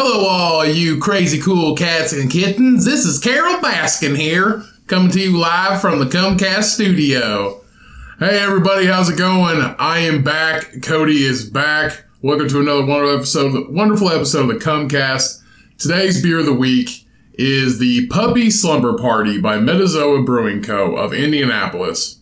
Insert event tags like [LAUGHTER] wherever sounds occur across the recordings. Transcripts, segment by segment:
Hello, all you crazy cool cats and kittens. This is Carole Baskin here, coming to you live from the Cummcast studio. Hey, everybody, how's it going? I am back. Cody is back. Welcome to another wonderful episode, wonderful episode of the Cummcast. Today's beer of the week is the Puppy Slumber Party by Metazoa Brewing Co. of Indianapolis.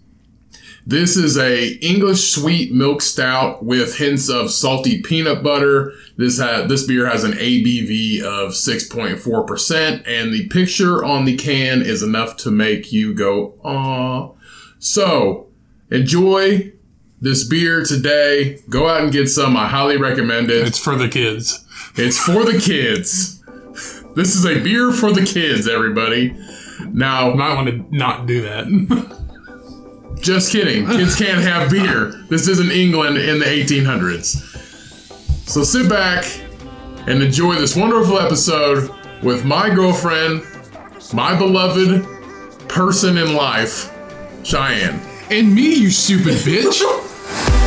This is a English sweet milk stout with hints of salty peanut butter. This ha- this beer has an ABV of 6.4% and the picture on the can is enough to make you go "Aw." So, enjoy this beer today. Go out and get some. I highly recommend it. It's for the kids. It's for the kids. This is a beer for the kids, everybody. Now, Might want to not do that. [LAUGHS] Just kidding. Kids can't have beer. This isn't England in the 1800s. So sit back and enjoy this wonderful episode with my girlfriend, my beloved person in life, Shyanne. and me, you stupid bitch. [LAUGHS]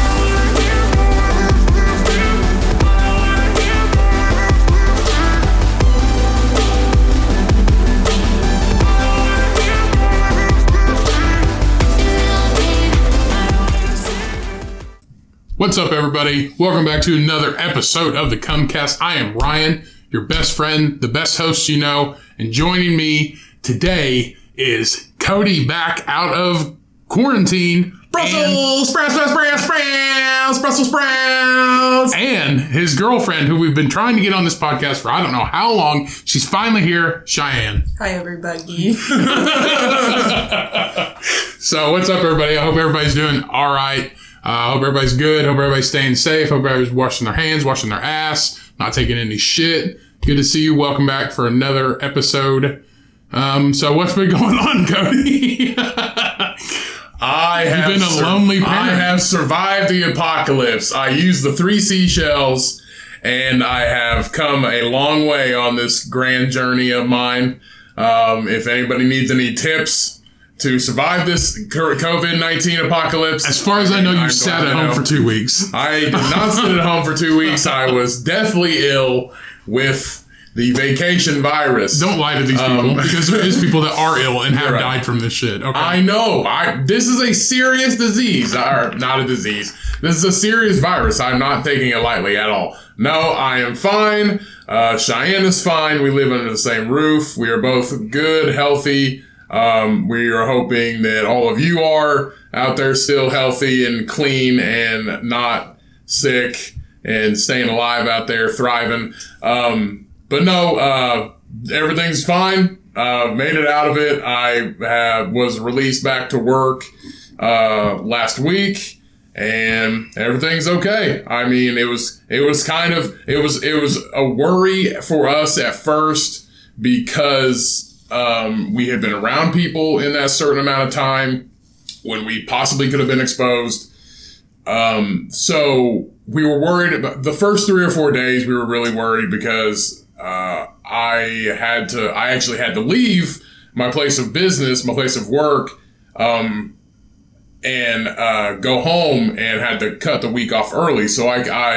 What's up, everybody? Welcome back to another episode of the Cummcast. I am Ryan, your best friend, the best host you know, and joining me today is Cody back out of quarantine. Brussels sprouts, Brussels, sprouts, sprouts, Brussels sprouts. and his girlfriend, who we've been trying to get on this podcast for I don't know how long. She's finally here, Shyanne. Hi, everybody. [LAUGHS] So, what's up, everybody? I hope everybody's doing all right. I uh, hope everybody's good. Hope everybody's staying safe. Hope everybody's washing their hands, washing their ass, not taking any shit. Good to see you. Welcome back for another episode. Um, so, what's been [LAUGHS] going on, Cody? [LAUGHS] I have been a lonely I have survived the apocalypse. I used the three seashells, and I have come a long way on this grand journey of mine. Um, if anybody needs any tips to survive this COVID nineteen apocalypse, as far as I know, you I'm sat at home for two weeks. I did not sit at home for two weeks. I was deathly ill with the vacation virus. Don't lie to these people because there is people that are ill and have Um, right. died from this shit. Okay. I know. I this is a serious disease, or not a disease. This is a serious virus. I'm not taking it lightly at all. No, I am fine. Uh, Shyanne is fine. We live under the same roof. We are both good, healthy. Um, we are hoping that all of you are out there still healthy and clean and not sick and staying alive out there, thriving. Um, but no, uh, everything's fine. Uh, made it out of it. I have, was released back to work uh, last week, and everything's okay. I mean, it was it was kind of it was it was a worry for us at first because um, we had been around people in that certain amount of time when we possibly could have been exposed. Um, so we were worried about the first three or four days. We were really worried because uh, I had to. I actually had to leave my place of business, my place of work, um, and uh, go home and had to cut the week off early. So I, I,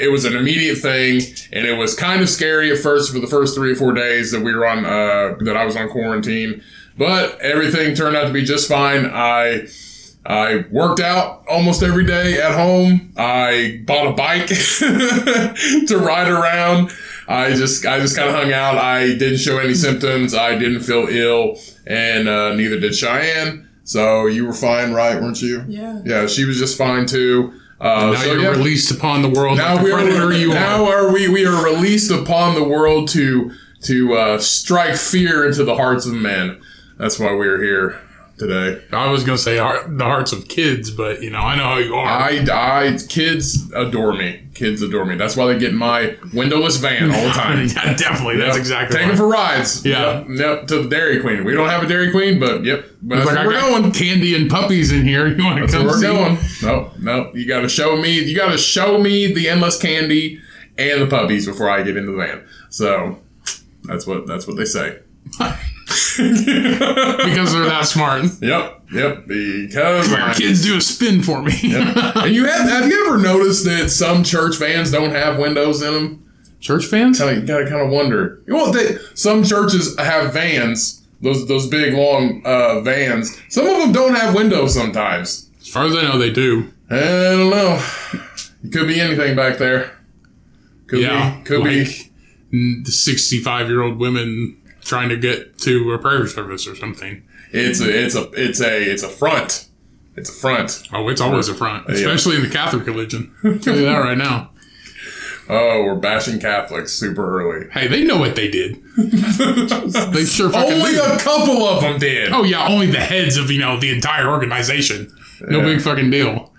it was an immediate thing, and it was kind of scary at first for the first three or four days that we were on, uh, that I was on quarantine. But everything turned out to be just fine. I. I worked out almost every day at home. I bought a bike [LAUGHS] to ride around. I just I just kind of hung out. I didn't show any symptoms. I didn't feel ill, and uh, neither did Shyanne. So you were fine, right? Weren't you? Yeah. Yeah, she was just fine too. Uh, now so you're yeah. released upon the world Now like we are you now are. are we we are released upon the world to to uh, strike fear into the hearts of men. That's why we're here today. I was gonna say heart, the hearts of kids, but you know I know how you are. I, I, kids adore me. Kids adore me. That's why they get in my windowless van all the time. [LAUGHS] yeah, definitely. That's Yep. exactly. Take why. them for rides. Yeah. Yep, yep, to the Dairy Queen. We don't have a Dairy Queen, but yep. But Like, we're going. candy and puppies in here. [LAUGHS] You want to come we're see? going. No, no. You got to show me. You got to show me the endless candy and the puppies before I get into the van. So that's what that's what they say. [LAUGHS] [LAUGHS] because they're that smart. Yep, yep. Because Our kids do a spin for me. [LAUGHS] and you have have you ever noticed that some church vans don't have windows in them? Church vans? Kind of, gotta kind of wonder. Well, they, some churches have vans, those those big long uh, vans. Some of them don't have windows. Sometimes As far as I know, they do. I don't know. It could be anything back there. Could Yeah, be. Could be. like the 65 year old women trying to get to a prayer service or something. It's a it's a it's a it's a front. It's a front. Oh, it's always a front, especially in the Catholic religion. I'll tell you that right now. Oh, we're bashing Catholics super early. Hey, they know what they did. [LAUGHS] they sure fucking Only do. a couple of them did. Oh yeah, only the heads of you know the entire organization. No Yeah. big fucking deal.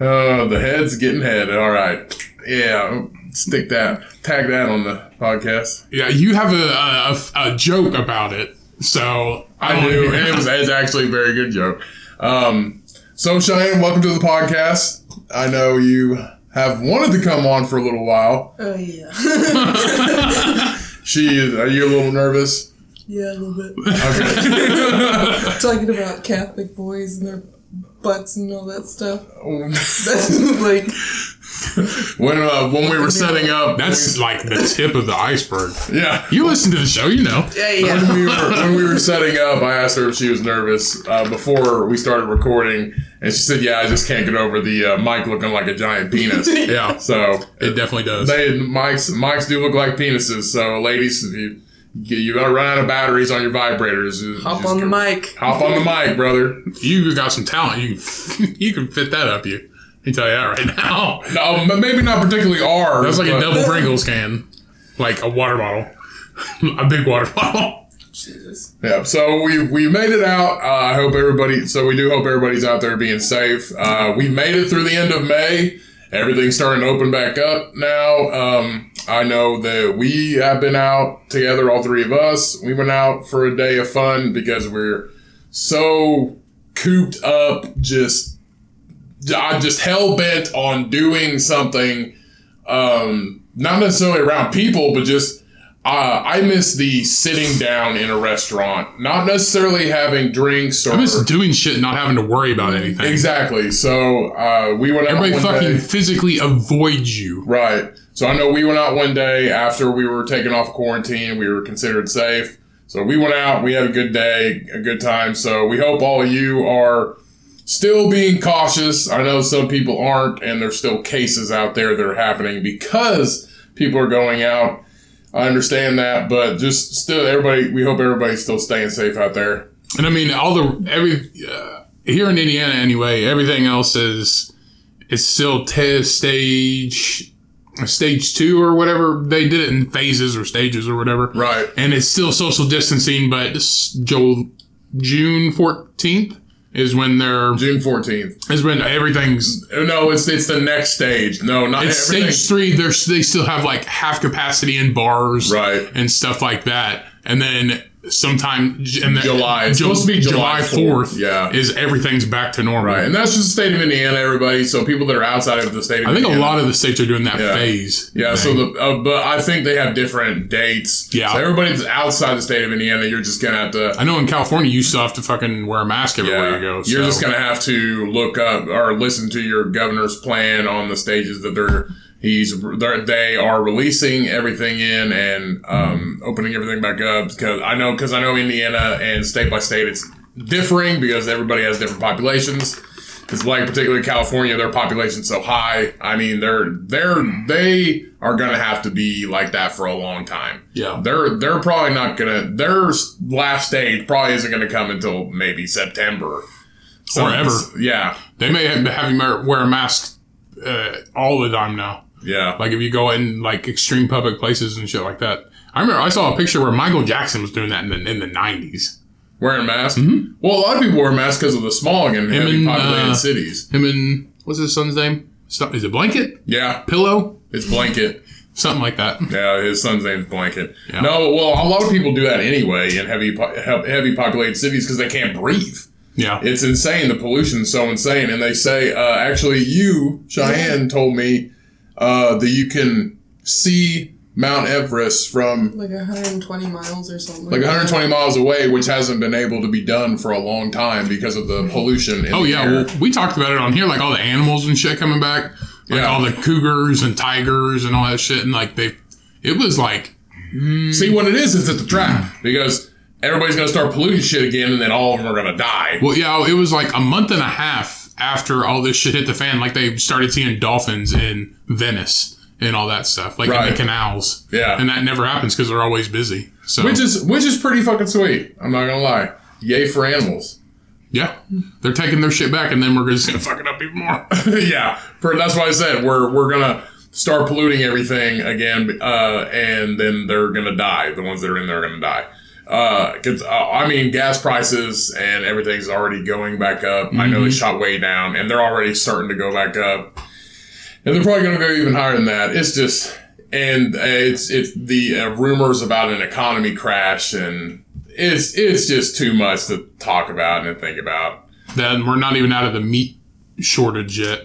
Oh, the head's getting head. All right. Yeah, stick that, tag that on the podcast. Yeah, you have a a, a joke about it, so I, I don't do. even- and it was it's actually a very good joke. Um, so Shyanne, welcome to the podcast. I know you have wanted to come on for a little while. Oh yeah, [LAUGHS] She is. Are you a little nervous? yeah, a little bit. Okay. [LAUGHS] Talking about Catholic boys and their butts and all that stuff. [LAUGHS] That's like, [LAUGHS] when uh, when we were setting up, That's like the tip of the iceberg. yeah. You listen to the show, you know. yeah, when yeah. we were when we were setting up, I asked her if she was nervous uh, before we started recording, and she said, "Yeah, I just can't get over the uh, mic looking like a giant penis." [LAUGHS] Yeah, So it definitely does. they mics mics do look like penises. So ladies, if you you gotta run out of batteries on your vibrators, just- Hop just on the mic. Hop on the mic, brother. you got some talent. You [LAUGHS] you can fit that up you. I can tell you that right now. [LAUGHS] No, m- maybe not particularly ours. That's like a double Pringles can, like a water bottle, [LAUGHS] a big water [LAUGHS] bottle. Jesus. Yeah, so we we made it out. Uh, I hope everybody. So we do hope everybody's out there being safe. Uh, we made it through the end of May. Everything's starting to open back up now. Um, I know that we have been out together, all three of us. We went out for a day of fun because we're so cooped up, just I'm just hell bent on doing something. Um, not necessarily around people, but just uh, I miss the sitting down in a restaurant, not necessarily having drinks or I'm just doing shit, and not having to worry about anything. exactly. So uh, we went out Everybody fucking day. physically avoids you. Right. So I know we went out one day after we were taken off quarantine. We were considered safe. So we went out. We had a good day, a good time. So we hope all of you are still being cautious. I know some people aren't, and there's still cases out there that are happening because people are going out. I understand that, but just still, everybody. We hope everybody's still staying safe out there. And I mean, all the every uh, here in Indiana anyway, everything else is is still test stage stage two or whatever. They did it in phases or stages or whatever. Right. And it's still social distancing, but Joel June fourteenth is when they're June fourteenth. is when everything's No, it's it's the next stage. No, not it's everything- stage three. There's they still have like half capacity in bars, Right. and stuff like that. And then sometime then July. It's supposed to be July 4th. 4th, Yeah. is everything's back to normal. Right, and that's just the state of Indiana, everybody. So people that are outside of the state of I think a lot of the states are doing that Yeah. phase. Yeah, so the uh, but I think they have different dates. Yeah. So everybody that's outside the state of Indiana, you're just gonna have to. I know in California you still have to fucking wear a mask everywhere Yeah, you go. you're just gonna have to look up or listen to your governor's plan on the stages that they're he's they're, releasing everything in and um, opening everything back up because I know because I know Indiana and state by state it's differing because everybody has different populations. It's like particularly California, their population's so high. I mean, they're they're they are gonna have to be like that for a long time. Yeah. They're they're probably not gonna their last stage probably isn't gonna come until maybe September. Or ever. Yeah. They may have have you wear- wear a mask uh, all the time now. Yeah. Like if you go in like extreme public places and shit like that. I remember I saw a picture where Michael Jackson was doing that in the in the nineties. Wearing masks. Well, a lot of people wear masks because of the smog in heavy and, populated uh, cities. Him and what's his son's name? Stop- Is it Blanket? Yeah. Pillow? It's blanket. Something like that. Yeah, his son's name's Blanket. Yeah. No, well, a lot of people do that anyway in heavy heavy populated cities because they can't breathe. Yeah. It's insane. The pollution's so insane. And they say, uh, actually, you, Shyanne, told me uh, that you can see Mount Everest from Like 120 miles or something. like 120 miles away, which hasn't been able to be done for a long time because of the pollution. In Oh the yeah, air. well, we talked about it on here, like all the animals and shit coming back, like Yeah. all the cougars and tigers and all that shit, and like they, it was like See what it is? It's at the trap because everybody's gonna start polluting shit again, and then all of them are gonna die. Well, yeah, it was like a month and a half after all this shit hit the fan. Like they started seeing dolphins in Venice and all that stuff, like in the canals. Yeah. and that never happens because they're always busy. So Which is which is pretty fucking sweet. I'm not gonna lie. Yay for animals. yeah, they're taking their shit back, and then we're just gonna fuck it up even more. [LAUGHS] yeah, that's why I said we're we're gonna start polluting everything again, uh, and then they're gonna die. The ones that are in there are gonna die. Uh, 'cause, uh, I mean, gas prices and everything's already going back up. I know they shot way down, and they're already starting to go back up, and they're probably gonna go even higher than that. It's just, and uh, it's it's the uh, rumors about an economy crash, and it's it's just too much to talk about and think about. then we're not even out of the meat shortage yet.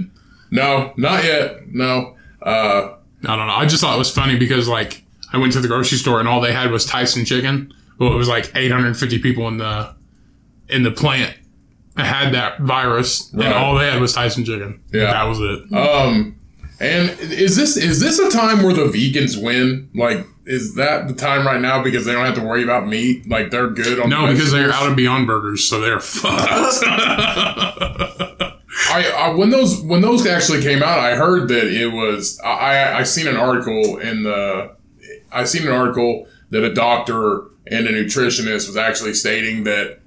No, not yet. No. Uh, I don't know. I just thought it was funny because like I went to the grocery store and all they had was Tyson chicken. Well, it was like 850 people in the in the plant had that virus, Right. and all they had was Tyson chicken. Yeah. that was it. Um, and is this is this a time where the vegans win? Like, is that the time right now because they don't have to worry about meat? Like, they're good on no, because they're out of Beyond Burgers, so they're fucked. [LAUGHS] I, I when those when those actually came out, I heard that it was I I, I seen an article in the I seen an article that a doctor and a nutritionist was actually stating that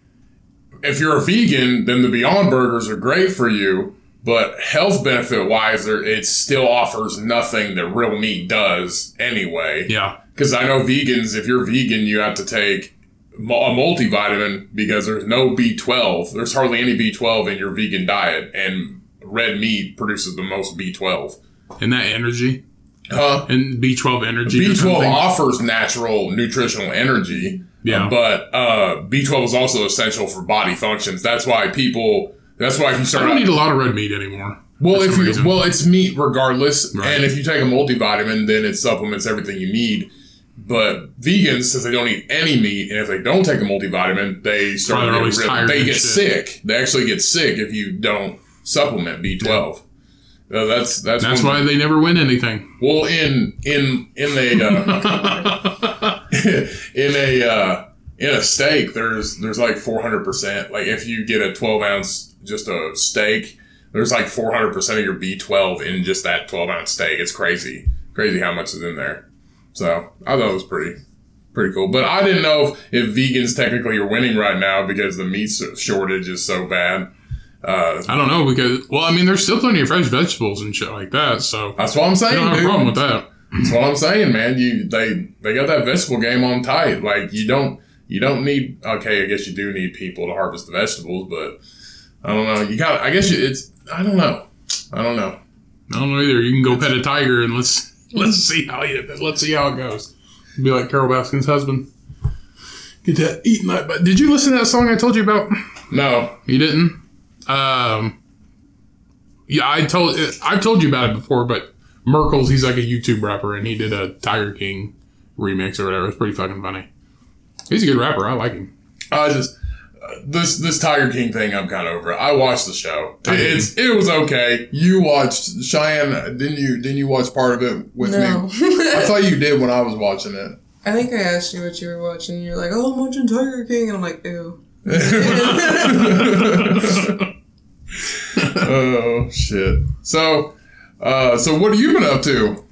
if you're a vegan, then the Beyond Burgers are great for you, but health benefit wise, there it still offers nothing that real meat does anyway. yeah, Because I know vegans, if you're vegan, you have to take a multivitamin because there's no B12. There's hardly any B12 in your vegan diet, and red meat produces the most B12. and that energy Uh, and B12 energy. B12 offers natural nutritional energy, Yeah. but uh, B12 is also essential for body functions. That's why people. That's why if you I don't out, need a lot of red meat anymore. well, if you reason. well, it's meat regardless, Right. and if you take a multivitamin, then it supplements everything you need. But vegans, since they don't eat any meat, and if they don't take a multivitamin, they start Probably to always get real- tired they get shit. sick. They actually get sick if you don't supplement B12. Uh, that's that's That's why they never win anything. Well, in in in a uh, [LAUGHS] in a uh, in a steak, there's there's like 400 percent. Like if you get a 12 ounce just a steak, there's like 400 percent of your B12 in just that 12 ounce steak. It's crazy, crazy how much is in there. So I thought it was pretty pretty cool. But I didn't know if, if vegans technically are winning right now because the meat shortage is so bad. Uh, I don't know because well, I mean, there's still plenty of fresh vegetables and shit like that, so that's what I'm saying, don't have a problem with that. That's what I'm saying, man. You they they got that vegetable game on tight. Like you don't you don't need okay. I guess you do need people to harvest the vegetables, but I don't know. You got. I guess you, it's. I don't know. I don't know. I don't know either. You can go pet a tiger and let's [LAUGHS] let's see how you let's see how it goes. Be like Carole Baskin's husband. Get that eating that. But did you listen to that song I told you about? No. You didn't. Um. Yeah, I told I've told you about it before, but Merkel's he's like a YouTube rapper and he did a Tiger King remix or whatever. It's pretty fucking funny. He's a good rapper. I like him. I just uh, this this Tiger King thing. I'm kind of over. it. I watched the show. It's it was okay. You watched Shyanne. Didn't you? Didn't you watch part of it with No. me? I [LAUGHS] thought you did when I was watching it. I think I asked you what you were watching. and You're like, oh, I'm watching Tiger King. And I'm like, ew. [LAUGHS] [LAUGHS] [LAUGHS] oh shit. So, uh, so what have you been up to?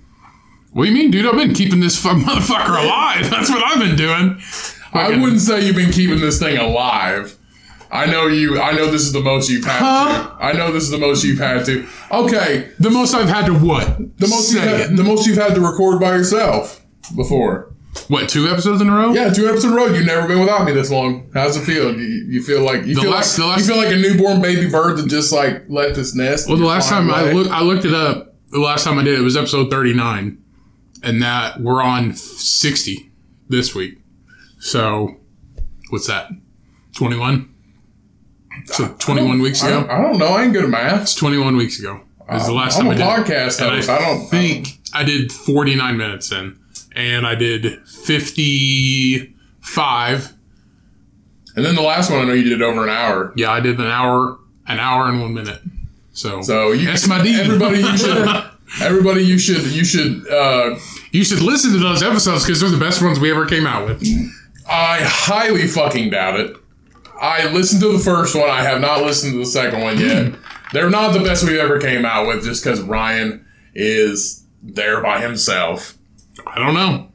What do you mean, dude? I've been keeping this fu- [LAUGHS] motherfucker alive. [LAUGHS] That's what I've been doing. I wouldn't say you've been keeping this thing alive. I know you. I know this is the most you've had Huh? to. I know this is the most you've had to. Okay, The most I've had to what? the most you've Say had, the most you've had to record by yourself before. What? Two episodes in a row? Yeah, two episodes in a row. You've never been without me this long. How's it feel? You, you feel like you The feel last- like you feel like a newborn baby bird that just like left its nest. Well, the last time I looked, I looked it up. The last time I did it was episode thirty nine, and that we're on sixty this week. So, what's that? Twenty one. So twenty one weeks I ago. don't, I don't know. I ain't good at math. It's twenty one weeks ago. Is the last um, I'm time a I did. podcast host. I, I don't think I did forty nine minutes in, and I did fifty five. And then the last one, I know you did over an hour. Yeah, I did an hour, an hour and one minute. So, So you, That's my D. Everybody, you should [LAUGHS] Everybody, you should you should. Uh, You should listen to those episodes because they're the best ones we ever came out with. I highly fucking doubt it. I listened to the first one. I have not listened to the second one yet. [LAUGHS] They're not the best we ever came out with, just because Ryan is there by himself. I don't know.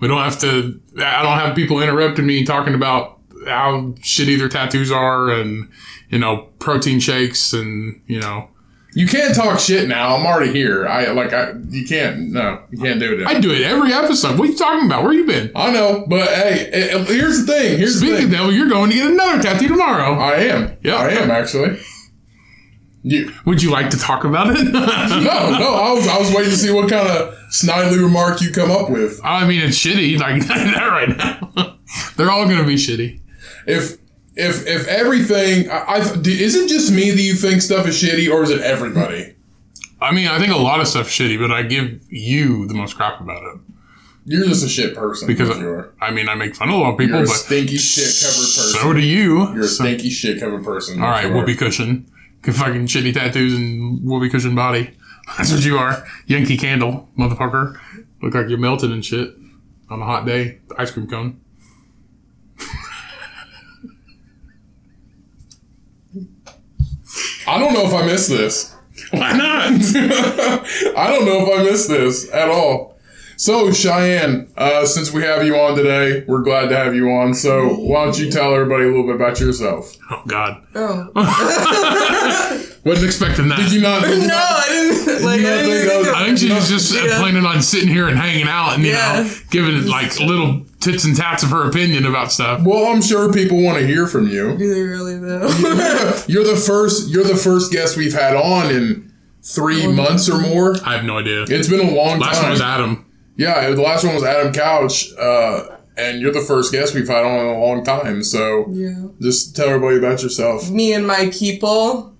We don't have to. I don't have people interrupting me talking about how shitty their tattoos are and you know protein shakes and you know You can't talk shit now. I'm already here. I like. I you can't. No, you can't do it. I do it every episode. What are you talking about? Where you been? I know, but hey, eh, eh, here's the thing. Here's the Speaking thing. of devil, you're going to get another tattoo tomorrow. I am. Yeah. I am actually. You Would you like to talk about it? [LAUGHS] no, no. I was I was waiting to see what kind of snidely remark you come up with. I mean, it's shitty [LAUGHS] like that right now. [LAUGHS] They're all going to be shitty. If if if everything, I, I is it just me that you think stuff is shitty, or is it everybody? I mean, I think a lot of stuff's shitty, but I give you the most crap about it You're just a shit person. because are. I mean, I make fun of a lot of people, You're a but stinky shit covered person. so do you. You're a stinky shit covered person. All right, whoopee cushion, fucking shitty tattoos and whoopee cushion body. [LAUGHS] That's what you are, Yankee Candle, motherfucker. Look like you're melting and shit on a hot day. The ice cream cone. [LAUGHS] I don't know if I missed this. Why not? [LAUGHS] I don't know if I missed this at all. So Shyanne, uh, since we have you on today, we're glad to have you on. So why don't you tell everybody a little bit about yourself? oh God, Oh. [LAUGHS] wasn't expecting that. Did you not? Did you No, not I didn't. Like, you I didn't think even think I think she was just uh, Yeah. planning on sitting here and hanging out and you Yeah. know giving it like little tits and tats of her opinion about stuff. well, I'm sure people want to hear from you. Do they really though? [LAUGHS] You're the first. You're the first guest we've had on in three months or more. I have no idea. It's been a long Last time. Last one was Adam. Yeah, the last one was Adam Couch, uh, and you're the first guest we've had on in a long time. So yeah. just tell everybody about yourself. Me and my people.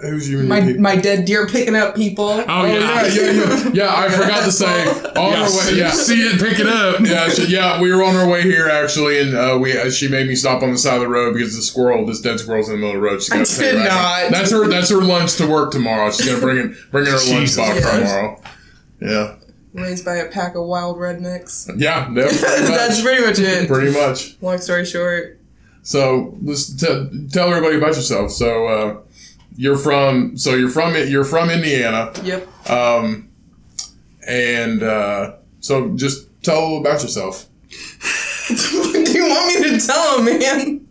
Who's you and My your people? my dead deer picking up people. Oh, Oh, yeah, yeah, yeah. Yeah, I forgot to say. [LAUGHS] On Yeah, our way, yeah. see it, pick it up. Yeah, she, yeah, we were on our way here actually, and uh, we uh, she made me stop on the side of the road because the squirrel, this dead squirrel's in the middle of the road. She's gonna I did it back. not. That's her. That's her lunch to work tomorrow. She's gonna bring in bring in her lunch Jesus box tomorrow. Yeah, Raised by a pack of wild rednecks. yeah, [LAUGHS] that's pretty That's much. pretty much it. pretty much. Long story short. So let's t- tell everybody about yourself. So uh, you're from so you're from you're from Indiana, Yep. um, and uh, so just tell about yourself. [LAUGHS] what do you want me to tell him, man?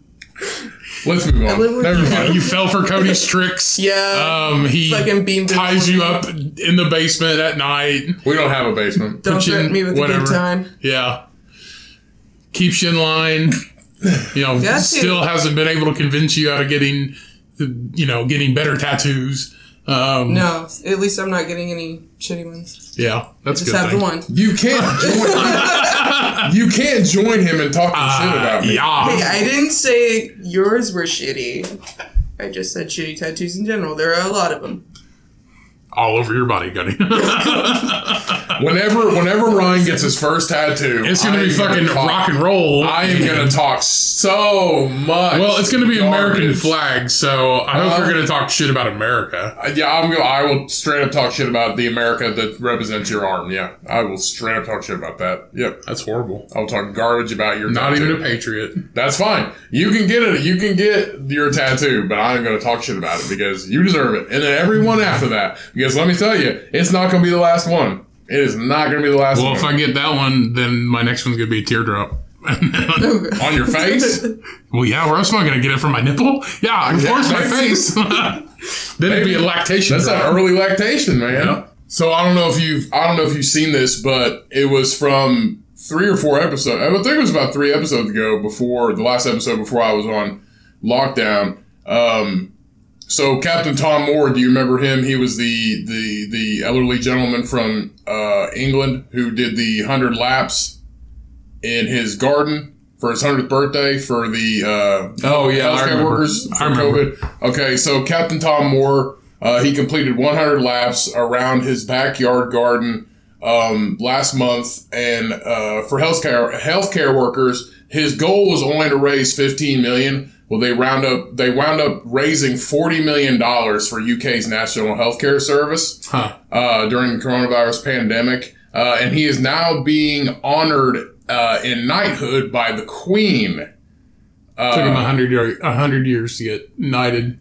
Let's move on. Never you. mind. You fell for Cody's tricks. [LAUGHS] Yeah. Um, he Fucking beamed ties you up in the basement at night. We don't have a basement. Don't put you in threaten me with a good time. Yeah. Keeps you in line. You know, [LAUGHS] still hasn't been able to convince you out of getting, the, you know, getting better tattoos. Um, No, at least I'm not getting any shitty ones. Yeah, that's a Just good have thing. the one. You can't join. [LAUGHS] [LAUGHS] you can't join him in talking shit Uh, about me. yeah. Hey, I didn't say yours were shitty. I just said shitty tattoos in general. There are a lot of them. All over your body, Gunny. [LAUGHS] Whenever, whenever Ryan gets his first tattoo, it's gonna I be am fucking talk- rock and roll. I am gonna talk so much. well, it's gonna be American flag, so I hope Uh, you're gonna talk shit about America. Uh, Yeah, I'm. Gonna, I will straight up talk shit about the America that represents your arm. Yeah, I will straight up talk shit about that. Yep, That's horrible. I'll talk garbage about your. Not tattoo. even a patriot. That's fine. You can get it. You can get your tattoo, but I'm going to talk shit about it because you deserve it. And then everyone after that, because let me tell you, it's not going to be the last one. It is not going to be the last Well, one. if I get that one, then my next one's gonna be a teardrop. [LAUGHS] On your face? well, yeah, where else am I gonna get it from my nipple? Yeah, of Yeah, course, my face. [LAUGHS] then it'd be a lactation. That's drop. an early lactation, man. Yeah. So I don't know if you've I don't know if you've seen this, but it was from three or four episodes. I think it was about three episodes ago before the last episode before I was on lockdown. Um, so Captain Tom Moore, do you remember him? He was the the the elderly gentleman from uh, England who did the hundred laps in his garden for his hundredth birthday for the uh, Oh, yeah, I healthcare remember. workers I remember. COVID. Okay, so Captain Tom Moore, uh, he completed 100 laps around his backyard garden um, last month, and uh, for healthcare healthcare workers, his goal was only to raise 15 million. Well, they round up they wound up raising forty million dollars for UK's National Healthcare Service Huh. uh, during the coronavirus pandemic, uh, and he is now being honored uh, in knighthood by the Queen. Took him a hundred year, a hundred years to get knighted.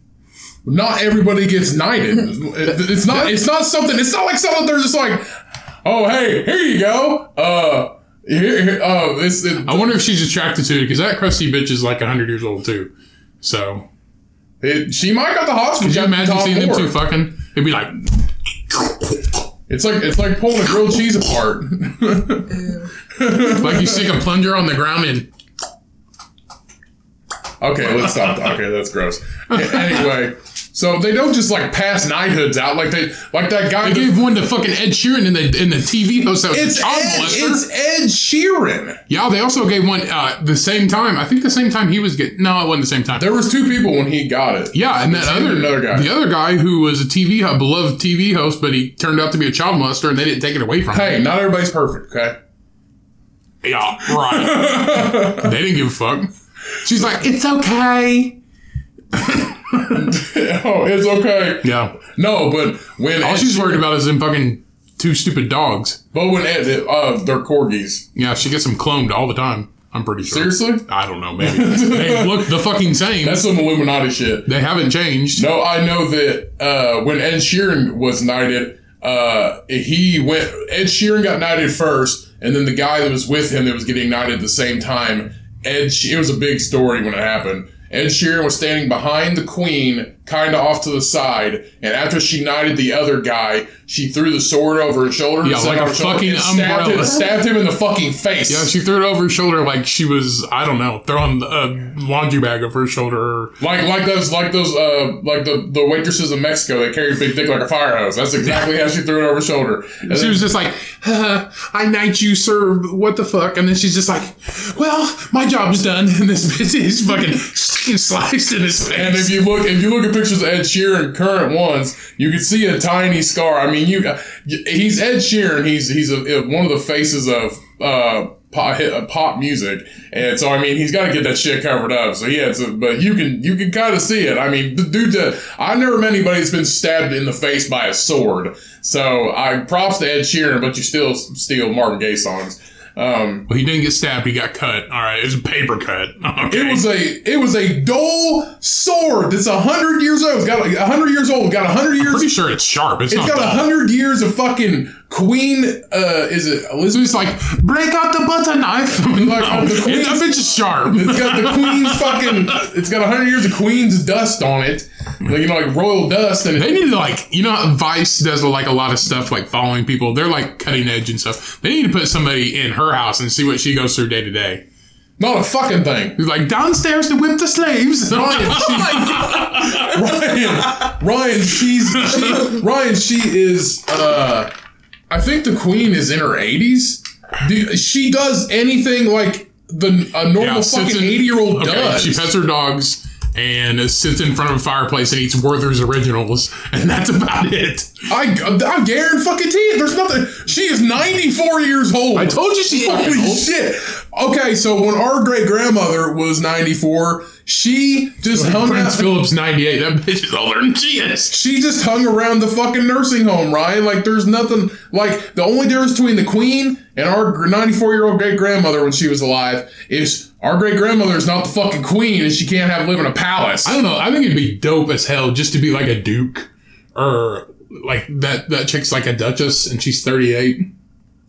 Not everybody gets knighted. It's not. It's not something. It's not like something they're just like, oh hey, here you go. Oh, this. I wonder if she's attracted to it because that crusty bitch is like hundred years old too. So it, she might got the hospital. could you imagine seeing them more. two fucking? It'd be like, It's like it's like pulling a grilled cheese apart. Like you stick a [LAUGHS] plunger on the ground and okay, let's stop. Okay, that's gross. [LAUGHS] Anyway, so they don't just like pass knighthoods out like they like that guy. they gave one to fucking Ed Sheeran in the in the TV host that was it's a Ed, it's Ed Sheeran. Yeah, they also gave one uh, the same time. I think the same time he was getting. No, it wasn't the same time. There was two people when he got it. yeah, and that other another guy. the other guy who was a TV ho- beloved TV host, but he turned out to be a child molester, and they didn't take it away from Hey, him. Hey, not everybody's perfect. Okay. Yeah, right. [LAUGHS] they didn't give a fuck. She's like, it's okay. [LAUGHS] [LAUGHS] oh, it's okay. Yeah, No, but when all she's worried about is them fucking two stupid dogs. but when Ed, uh, they're corgis. Yeah, she gets them cloned all the time. I'm pretty sure. Seriously, I don't know. Maybe they [LAUGHS] look the fucking same. that's some Illuminati shit. they haven't changed. No, I know that uh, when Ed Sheeran was knighted, uh, he went. Ed Sheeran got knighted first, and then the guy that was with him that was getting knighted at the same time. Ed, it was a big story when it happened. Ed Sheeran was standing behind the Queen, kind of off to the side, and after she knighted the other guy, she threw the sword over his shoulder. Yeah, like a her fucking stabbed him, stabbed him in the fucking face. Yeah, she threw it over her shoulder like she was, I don't know, throwing a laundry bag over her shoulder. Like like those like those uh like the, the waitresses in Mexico that carry a big dick like a fire hose. That's exactly how she threw it over her shoulder. And she then- was just like, uh, I knight you, sir. What the fuck? And then she's just like, well, my job's done. [LAUGHS] And this bitch is fucking [LAUGHS] sliced in his face. and if you look if you look at pictures of Ed Sheeran current ones, you can see a tiny scar. I mean, you he's Ed Sheeran. He's he's one of the faces of uh pop, uh, pop music, and so I mean he's got to get that shit covered up. So yeah, but you can you can kind of see it. I mean, the dude, uh, I've never met anybody that's been stabbed in the face by a sword. So I props to Ed Sheeran, but you still steal Marvin Gaye songs. Um, Well, he didn't get stabbed. He got cut. All right. It was a paper cut. [LAUGHS] Okay. It was a it was a dull sword that's a hundred years old. It's got like a hundred years old. Got a hundred years. pretty sure it's sharp. It's, It's not got a hundred years of fucking Queen. Uh, is it So Elizabeth? like, break out the butter knife. [LAUGHS] Like, the queen's- that bitch is sharp. It's got the Queen's [LAUGHS] fucking. It's got a hundred years of Queen's dust on it. Like you know, like royal dust, and They need to like, you know, Vice does like a lot of stuff like following people. They're like cutting edge and stuff. They need to put somebody in her house and see what she goes through day to day. not a fucking thing. He's like downstairs to whip the slaves. [LAUGHS] Ryan, Ryan, she's she, Ryan. She is. uh I think the Queen is in her eighties. She does anything like the a normal sits fucking eighty year old okay, does. She pets her dogs and sits in front of a fireplace and eats Werther's originals, and that's about it. I, I guarantee fucking it. There's nothing. She is 94 years old. I told you she's fucking old. shit. Okay, so when our great grandmother was 94, she just hung Prince out. Philip's 98. That bitch is older than she is. She just hung around the fucking nursing home, right? Like, there's nothing. Like, the only difference between the queen and our 94 year old great grandmother when she was alive is our great grandmother is not the fucking queen and she can't have live in a palace. I don't know. I think it'd be dope as hell just to be like a duke, or like that. That chick's like a duchess and she's 38,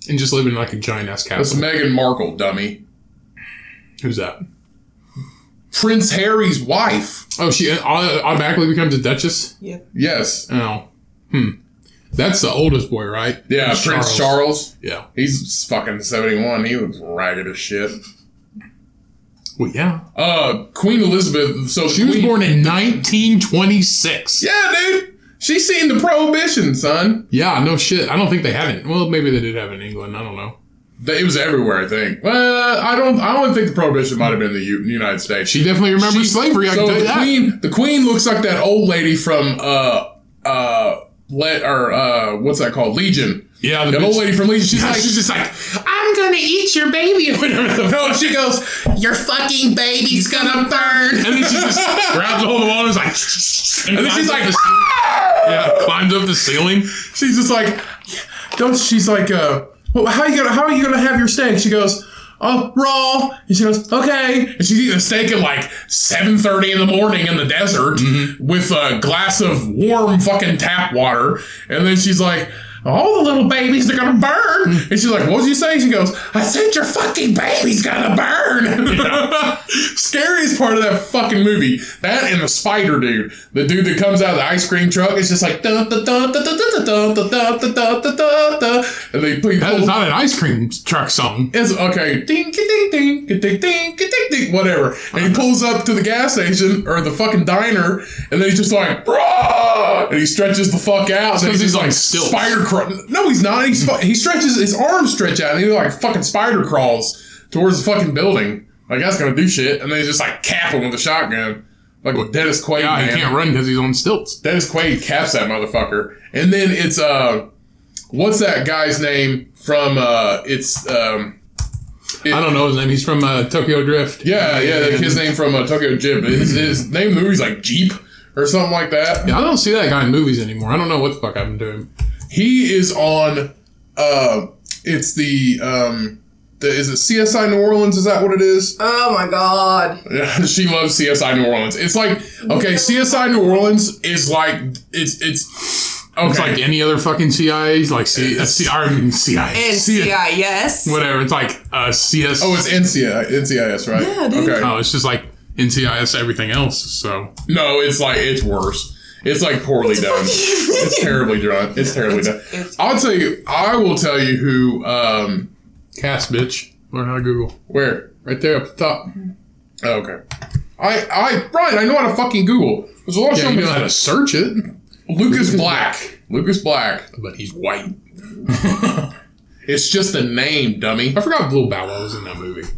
and just living in like a giant ass castle. That's castle. Meghan Markle, dummy. Who's that? Prince Harry's wife. Oh, she automatically becomes a duchess. Yeah. Yes. Oh, hmm. That's the oldest boy, right? Yeah, Prince Charles. Yeah. He's fucking 71. He looks ragged as shit. Well, yeah. Uh, Queen Elizabeth. So She was born in 1926. Yeah, dude. She's seen the prohibition, son. Yeah, no shit. I don't think they had it. Well, maybe they did have it in England. I don't know. It was everywhere, I think. Well, I don't. I don't think the prohibition might have been in the U- United States. She definitely remembers She- slavery. I so can tell you the that. queen, the queen looks like that old lady from uh uh let or uh what's that called Legion. yeah, the bitch- old lady from Legion. She's Yeah, like, she's just like, gonna eat your baby. No, she goes, your fucking baby's gonna burn. And then she just [LAUGHS] grabs a hold of the wall and is like, and, And then she's like, the yeah, climbs up the ceiling. she's just like, don't. She's like, uh, well, how you gonna how are you gonna have your steak? She goes, oh, raw. And she goes, okay. And she's eating a steak at like seven thirty in the morning in the desert with a glass of warm fucking tap water. And then she's like. All the little babies are gonna burn. And she's like, What did you say? She goes, I said your fucking baby's gonna burn. Scariest part of that fucking movie. That and the spider dude. The dude that comes out of the ice cream truck is just like dun, dun, dun, dun, dun, dun, dun, dun, dun, dun, dun, dun, dun, dun. and they play That is not an ice cream truck song. it's okay. Ding, ding, ding, ding, ding, ding, ding, ding, whatever. And he pulls up to the gas station or the fucking diner, and then he's just like, Bruh! and he stretches the fuck out. Because he's he's just on like stilts. spider No, he's not. He's fu- he stretches his arms stretch out, and he like fucking spider crawls towards the fucking building. Like that's gonna do shit, and then he just like cap him with a shotgun, like with Dennis Quaid. Yeah, man. he can't run because he's on stilts. Dennis Quaid caps that motherfucker. And then it's uh what's that guy's name from uh it's um I don't know his name. He's from uh, Tokyo Drift. yeah, yeah, his name from uh, Tokyo Jib. His, his name in the movie's like Jeep or something like that. Yeah, I don't see that guy in movies anymore. I don't know what the fuck happened to him. He is on uh it's the um the, is it CSI New Orleans? Is that what it is? Oh my god. Yeah, [LAUGHS] she loves CSI New Orleans. It's like okay, CSI New Orleans is like it's it's okay. It's like any other fucking CIA, like C, uh, C, or CIA, NCIS. whatever. It's like uh, CS. oh, it's NCIS, NCIS, right? Yeah, dude. Okay. Oh, it's just like NCIS everything else. So No, it's like it's worse. It's like poorly done. [LAUGHS] It's terribly done. It's terribly done. I'll tell you. I will tell you who. Um, cast bitch. Learn how to Google. where? Right there up the top. Oh, okay. I, I, Brian, I know how to fucking Google. There's a lot of Yeah, you know how to search it, Lucas Black. Lucas Black. but he's white. [LAUGHS] It's just a name, dummy. I forgot Blue Bow Wow was in that movie.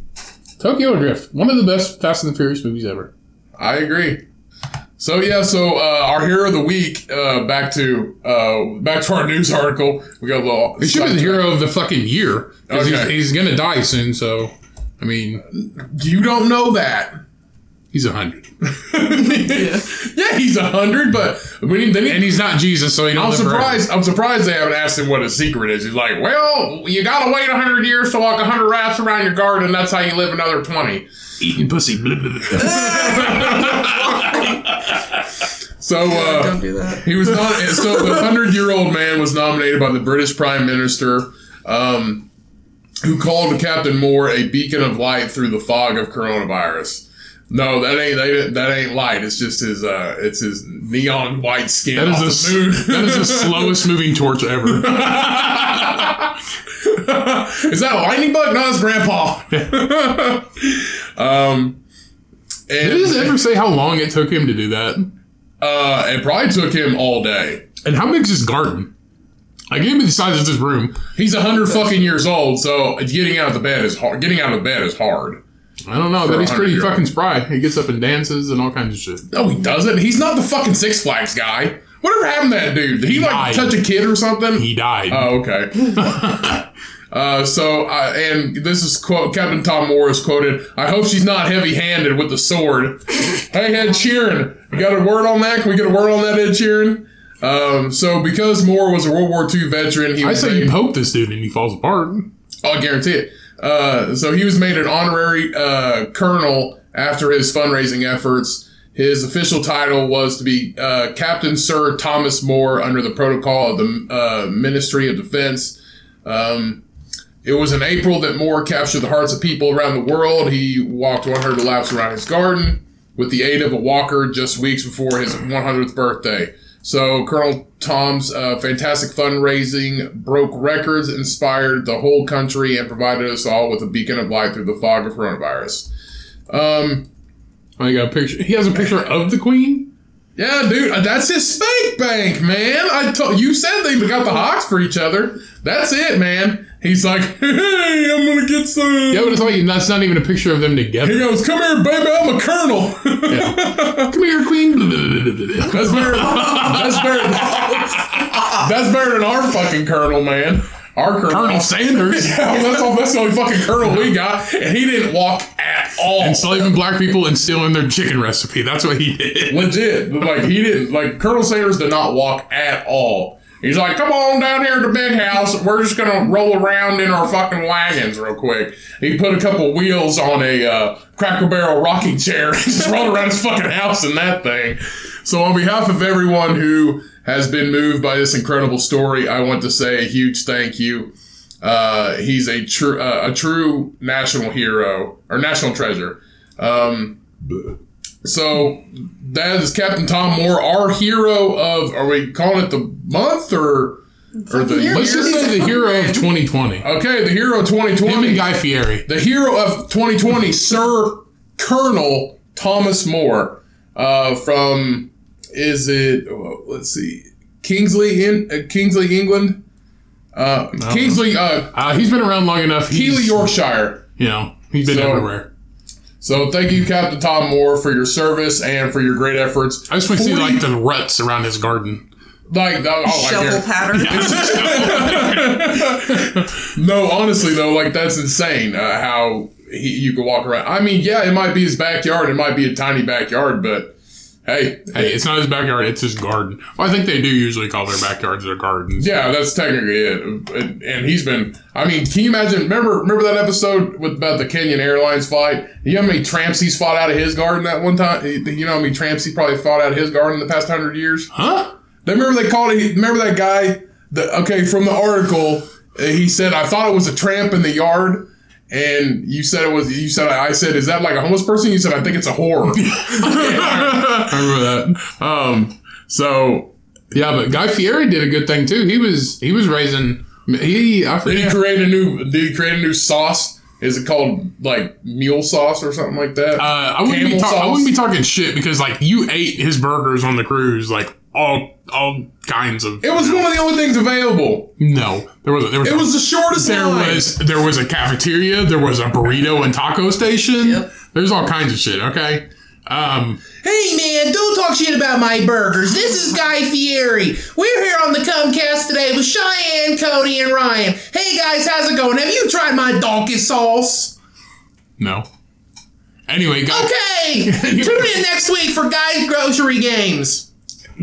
Tokyo Drift, one of the best Fast and the Furious movies ever. I agree. So yeah, so uh, our hero of the week. Uh, back to uh, back to our news article. We got a little. He should be the hero of the fucking year. he's, Okay. he's gonna die soon, so I mean, You don't know that. he's a hundred, Yeah. [LAUGHS] Yeah, he's a hundred, but we need. Need and he's not Jesus, so he don't I'm live forever. surprised. I'm surprised they haven't asked him what his secret is. He's like, well, you gotta wait hundred years to walk hundred laps around your garden. That's how you live another twenty. Eating pussy. [LAUGHS] So uh, Don't do that. he was not. So the hundred year old man was nominated by the British Prime Minister, um, who called Captain Moore a beacon of light through the fog of coronavirus. No, that ain't that, that ain't light. It's just his. Uh, it's his neon white skin That off the the moon. that is the [LAUGHS] slowest moving torch ever. [LAUGHS] Is that a lightning bug? No, it's Grandpa. Um, and Did it ever say how long it took him to do that? uh, it probably took him all day. And how big's his garden? I gave me the size of this room. He's a hundred fucking years old, so getting out of the bed is hard. Getting out of bed is hard. I don't know, but he's pretty 100-year-old. fucking spry. He gets up and dances and all kinds of shit. No, he doesn't. He's not the fucking Six Flags guy. Whatever happened to that dude? Did he, like died. touch a kid or something? He died. Oh, okay. [LAUGHS] uh, so, uh, and this is quote Captain Tom Moore is quoted. I hope she's not heavy-handed with the sword. [LAUGHS] hey, Ed Sheeran, you got a word on that? Can we get a word on that, Ed Sheeran? Um, so, because Moore was a World War II veteran, he I was say made- you poke this dude and he falls apart. I'll guarantee it. Uh, so he was made an honorary uh, colonel after his fundraising efforts. His official title was to be uh, Captain Sir Thomas Moore under the protocol of the uh, Ministry of Defense. Um, it was in April that Moore captured the hearts of people around the world. He walked 100 laps around his garden with the aid of a walker just weeks before his 100th birthday. So Colonel Tom's uh, fantastic fundraising broke records, inspired the whole country, and provided us all with a beacon of light through the fog of coronavirus. Um, I got a picture. He has a picture of the queen. Yeah, dude, that's his spank bank, man. I told you said they got the hawks for each other. That's it, man. He's like, [LAUGHS] hey, I'm gonna get some. Yeah, but it's like that's not even a picture of them together. He goes, come here, baby, I'm a colonel. [LAUGHS] Come here, queen. That's better. That's better. That's better than our fucking colonel, man. Our colonel, Colonel Sanders [LAUGHS] Yeah, that's, all, that's the only fucking colonel we got, and he didn't walk at all. enslaving black people and stealing their chicken recipe. That's what he did. Legit, like he didn't like Colonel Sanders did not walk at all. He's like, come on down here to the big house. We're just gonna roll around in our fucking wagons real quick. He put a couple wheels on a uh, Cracker Barrel rocking chair [LAUGHS] and just rolled around his fucking house in that thing. So on behalf of everyone who has been moved by this incredible story, I want to say a huge thank you. Uh, he's a true uh, a true national hero or national treasure. Um, so that is Captain Tom Moore, our hero of. Are we calling it the month or or the year. Let's just say the hero of 2020. Okay, the hero of Him and 2020. Guy Fieri. The hero of 2020, Sir Colonel Thomas Moore, uh, from is it? oh, Let's see, Kingsley in uh, Kingsley, England. Uh, Kingsley, uh, Uh, he's been around long enough. He's, Keighley, Yorkshire. You know, he's been So- everywhere. So thank you, Captain Tom Moore, for your service and for your great efforts. I just want to see like the ruts around his garden. like oh, like Shuffle there- pattern. [LAUGHS] No, honestly though, like that's insane. Uh, how he, you can walk around. I mean, yeah, it might be his backyard. It might be a tiny backyard, but hey, Hey, it's not his backyard; it's his garden. Well, I think they do usually call their backyards their gardens. yeah, that's technically it. And, and he's been. I mean, can you imagine? Remember, remember that episode with about the Kenyan Airlines flight? You know how many tramps he's fought out of his garden that one time? You know how many tramps he probably fought out of his garden in the past hundred years? Huh? They remember they called it. Remember that guy? The okay from the article. He said, "I thought it was a tramp in the yard." And you said it was. You said I said, "Is that like a homeless person?" You said, "I think it's a whore." [LAUGHS] I remember that. um. So Yeah, but Guy Fieri did a good thing too. He was he was raising he I did he create a new? Did he create a new sauce? Is it called like mule sauce or something like that? Uh, I wouldn't be talk- I wouldn't be talking shit because like you ate his burgers on the cruise, like all all kinds of. it was one of the only things available. no, there was there was It was the shortest there line. was there was a cafeteria, there was a burrito and taco station. Yep. There's all kinds of shit. Okay. Um, Hey man, don't talk shit about my burgers. This is Guy Fieri. We're here on the Cummcast today with Shyanne, Cody, and Ryan. Hey guys, how's it going? Have you tried my donkey sauce? no. Anyway, Guy, Okay, [LAUGHS] tune in next week for Guy's Grocery Games.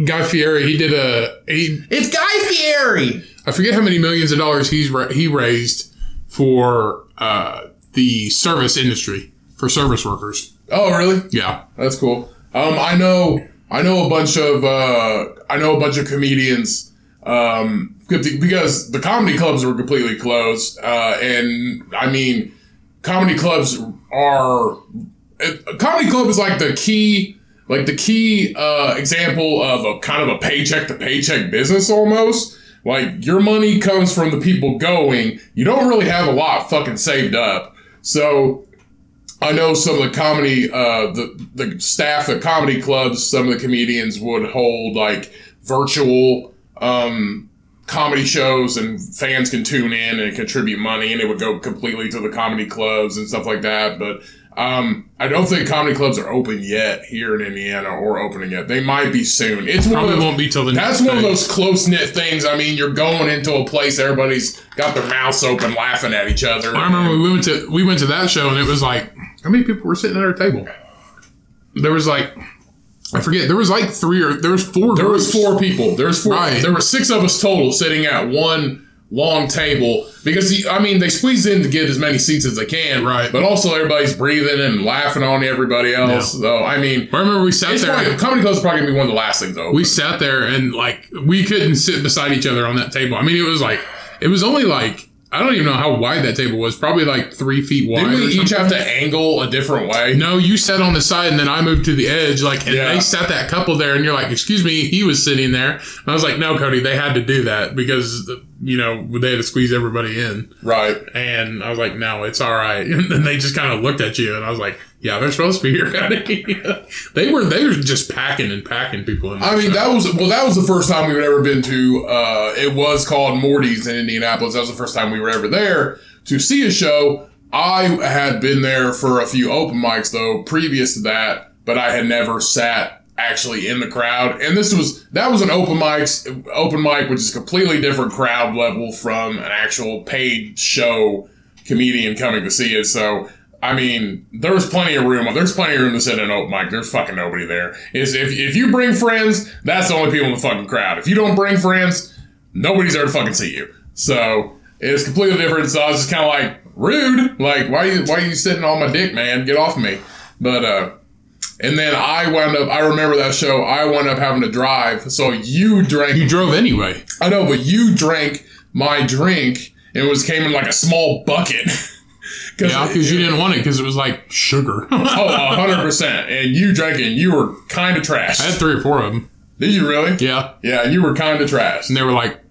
Guy Fieri, he did a he It's Guy Fieri. I forget how many millions of dollars he's he raised for uh, the service industry for service workers. oh, really? Yeah, That's cool. Um, I know, I know a bunch of, uh, I know a bunch of comedians, um, because the comedy clubs were completely closed. Uh, and I mean, comedy clubs are, a comedy club is like the key, like the key, uh, example of a kind of a paycheck to paycheck business almost. Like your money comes from the people going. You don't really have a lot fucking saved up. So I know some of the comedy, uh, the the staff at comedy clubs, some of the comedians would hold like virtual um, comedy shows, and fans can tune in and contribute money, and it would go completely to the comedy clubs and stuff like that. But um, I don't think comedy clubs are open yet here in Indiana or opening yet. They might be soon. It's one probably of those, won't be till the. that's next one of those close knit things. I mean, you're going into a place, everybody's got their mouths open, laughing at each other. I remember we went to we went to that show and it was like how many people were sitting at our table? There was like I forget. There was like three or there was four. There was four people. There was four. Right. There were six of us total sitting at one long table because the- I mean they squeeze in to get as many seats as they can. Right. But also everybody's breathing and laughing on everybody else. So I mean, I remember we sat there. probably, comedy club's probably gonna be one of the last things though. we sat there and like we couldn't sit beside each other on that table. I mean, it was like it was only like I don't even know how wide that table was. Probably like three feet wide. Didn't we each have to angle a different way? No, you sat on the side and then I moved to the edge. Like, and Yeah. they sat that couple there, and you're like, "Excuse me," he was sitting there. And I was like, "No, Cody, they had to do that because you know they had to squeeze everybody in." Right. And I was like, "No, it's all right." [LAUGHS] And then they just kind of looked at you, and I was like, "Yeah, they're supposed to be here." [LAUGHS] they were they were just packing and packing people in. I mean, that was well. That was the first time we had ever been to. Uh, it was called Morty's in Indianapolis. That was the first time we were ever there to see a show. I had been there for a few open mics though, previous to that, but I had never sat actually in the crowd. And this was that was an open mic, open mic, which is completely different crowd level from an actual paid show comedian coming to see it. So. I mean, there was plenty of room. There's plenty of room to sit in an open mic. There's fucking nobody there. Is if, if you bring friends, that's the only people in the fucking crowd. If you don't bring friends, nobody's there to fucking see you. So it's completely different. So I was just kind of like rude. Like why you why are you sitting on my dick, man? Get off me. But uh, and then I wound up. I remember that show. I wound up having to drive. So you drank. You drove anyway. I know, but you drank my drink. and It was came in like a small bucket. [LAUGHS] Cause Yeah, because you didn't want it because it was like sugar. [LAUGHS] Oh, hundred percent. And you drank it. and You were kind of trash. I had three or four of them. Did you really? Yeah, Yeah, and you were kind of trash. and they were like,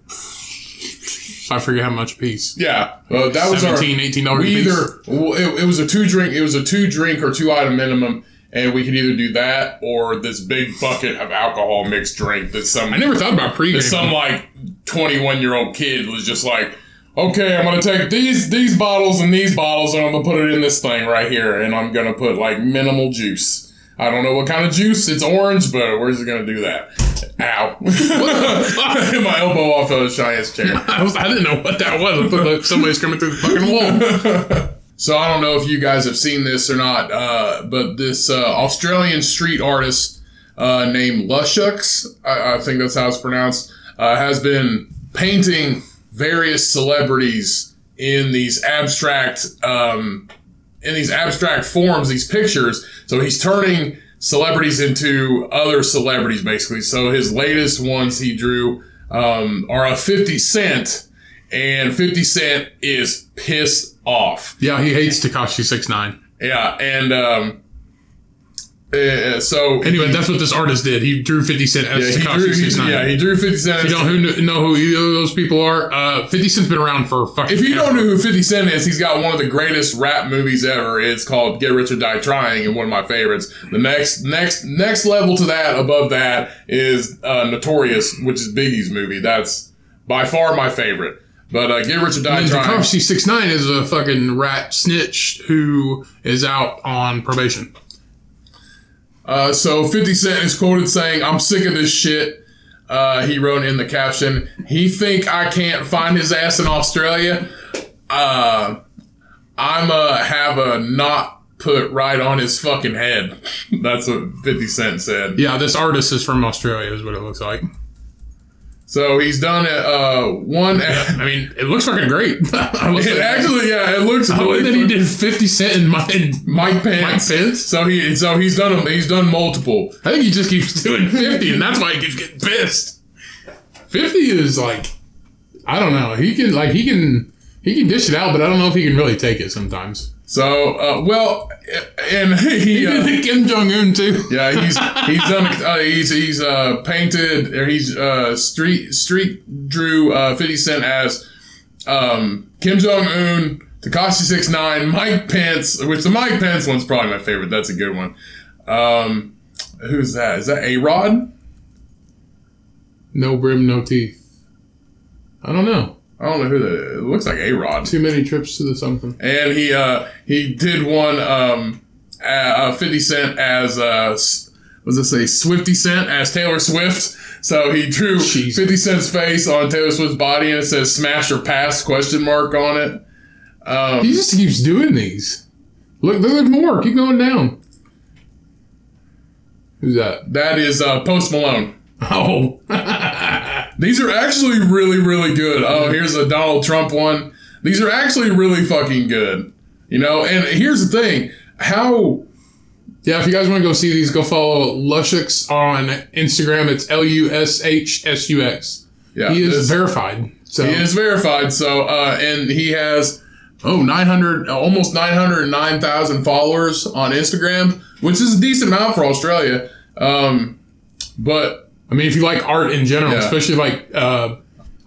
I forget how much a piece. Yeah, well, that was our 18 dollars a we piece. either well, it, it was a two drink it was a two drink or two item minimum and we could either do that or this big bucket of alcohol mixed drink that some I never thought about pregame. that some like 21 year old kid was just like okay i'm gonna take these these bottles and these bottles and i'm gonna put it in this thing right here and i'm gonna put like minimal juice i don't know what kind of juice it's orange but where's it gonna do that ow [LAUGHS] Hit [LAUGHS] my elbow off of Shyanne's chair [LAUGHS] I, was, I didn't know what that was. It looked like somebody's coming through the fucking wall. So I don't know if you guys have seen this or not, uh, but this uh, Australian street artist uh, named Lushsux, I, I think that's how it's pronounced, uh, has been painting various celebrities in these abstract um, in these abstract forms, these pictures. So he's turning celebrities into other celebrities, basically. So his latest ones he drew um, are a 50 Cent, and 50 Cent is pissed off. Yeah, he hates Tekashi six nine. Yeah, and um, uh, so Anyway, that's what this artist did. He drew 50 Cent yeah, as he Tekashi he, 69. yeah, he drew 50 Cent. if you don't who kn- know who either of those people are, uh, 50 Cent's been around for fucking if you don't know who 50 Cent is, he's got one of the greatest rap movies ever. It's called Get Rich or Die Trying, and one of my favorites. The next, next, next level to that, above that, is uh, Notorious, which is Biggie's movie. That's by far my favorite. But uh, Get Rich or Die And Trying. Six nine is a fucking rat snitch who is out on probation. Uh, so 50 Cent is quoted saying, I'm sick of this shit. Uh, he wrote in the caption, he think I can't find his ass in Australia. Uh, I'm uh, have a knot put right on his fucking head. [LAUGHS] That's what 50 Cent said. Yeah, this artist is from Australia, is what it looks like. So he's done uh, one. I mean, it looks fucking great. [LAUGHS] It actually, yeah, it looks I really that he did 50 Cent and Mike, and Mike Pence. Mike Pence. So he, so he's done, he's done multiple. I think he just keeps [LAUGHS] doing 50, and that's why he keeps getting pissed. 50 is like, I don't know. He can, like, he can, he can dish it out, but I don't know if he can really take it sometimes. So, uh, well, and he, [LAUGHS] uh, Kim Jong Un too. Yeah, he's he's done uh, he's he's uh, painted or he's uh, street street drew uh, Fifty Cent as um, Kim Jong Un, Tekashi Six Nine, Mike Pence, which the Mike Pence one's probably my favorite. That's a good one. Um, who's that? Is that A Rod? No brim, no teeth. I don't know. I don't know who that. It looks like A Rod. Too many trips to the something. and he uh he did one um uh, 50 cent as uh s- what does it say swifty cent as taylor swift so he drew Jeez. 50 cent's face on taylor swift's body and it says smash or pass question mark on it He just keeps doing these. Look, look, there's more. Keep going down. Who's that? that is uh post malone Oh, [LAUGHS] these are actually really really good oh here's a donald trump one these are actually really fucking good you know and here's the thing how yeah. If you guys want to go see these, go follow Lushsux on Instagram. It's L U S H S U X. yeah He is verified. So He is verified. So, uh, and he has oh 900, almost 909,000 followers on Instagram, which is a decent amount for Australia. Um, but I mean, if you like art in general, Yeah. especially like, uh,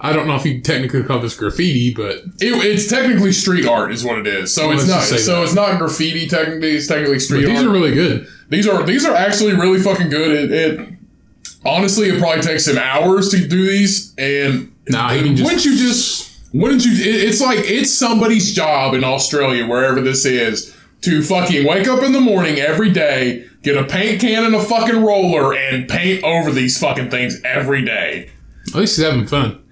I don't know if you technically call this graffiti, but it, it's technically street art, is what it is. So it's not. So that. it's not graffiti. Technically, it's technically street art. these art. are really good. these are these are actually really fucking good. It, it honestly, it probably takes him hours to do these, and Nah, he can just- wouldn't you just wouldn't you? It, it's like it's somebody's job in Australia, wherever this is, to fucking wake up in the morning every day, get a paint can and a fucking roller and paint over these fucking things every day. At least he's having fun.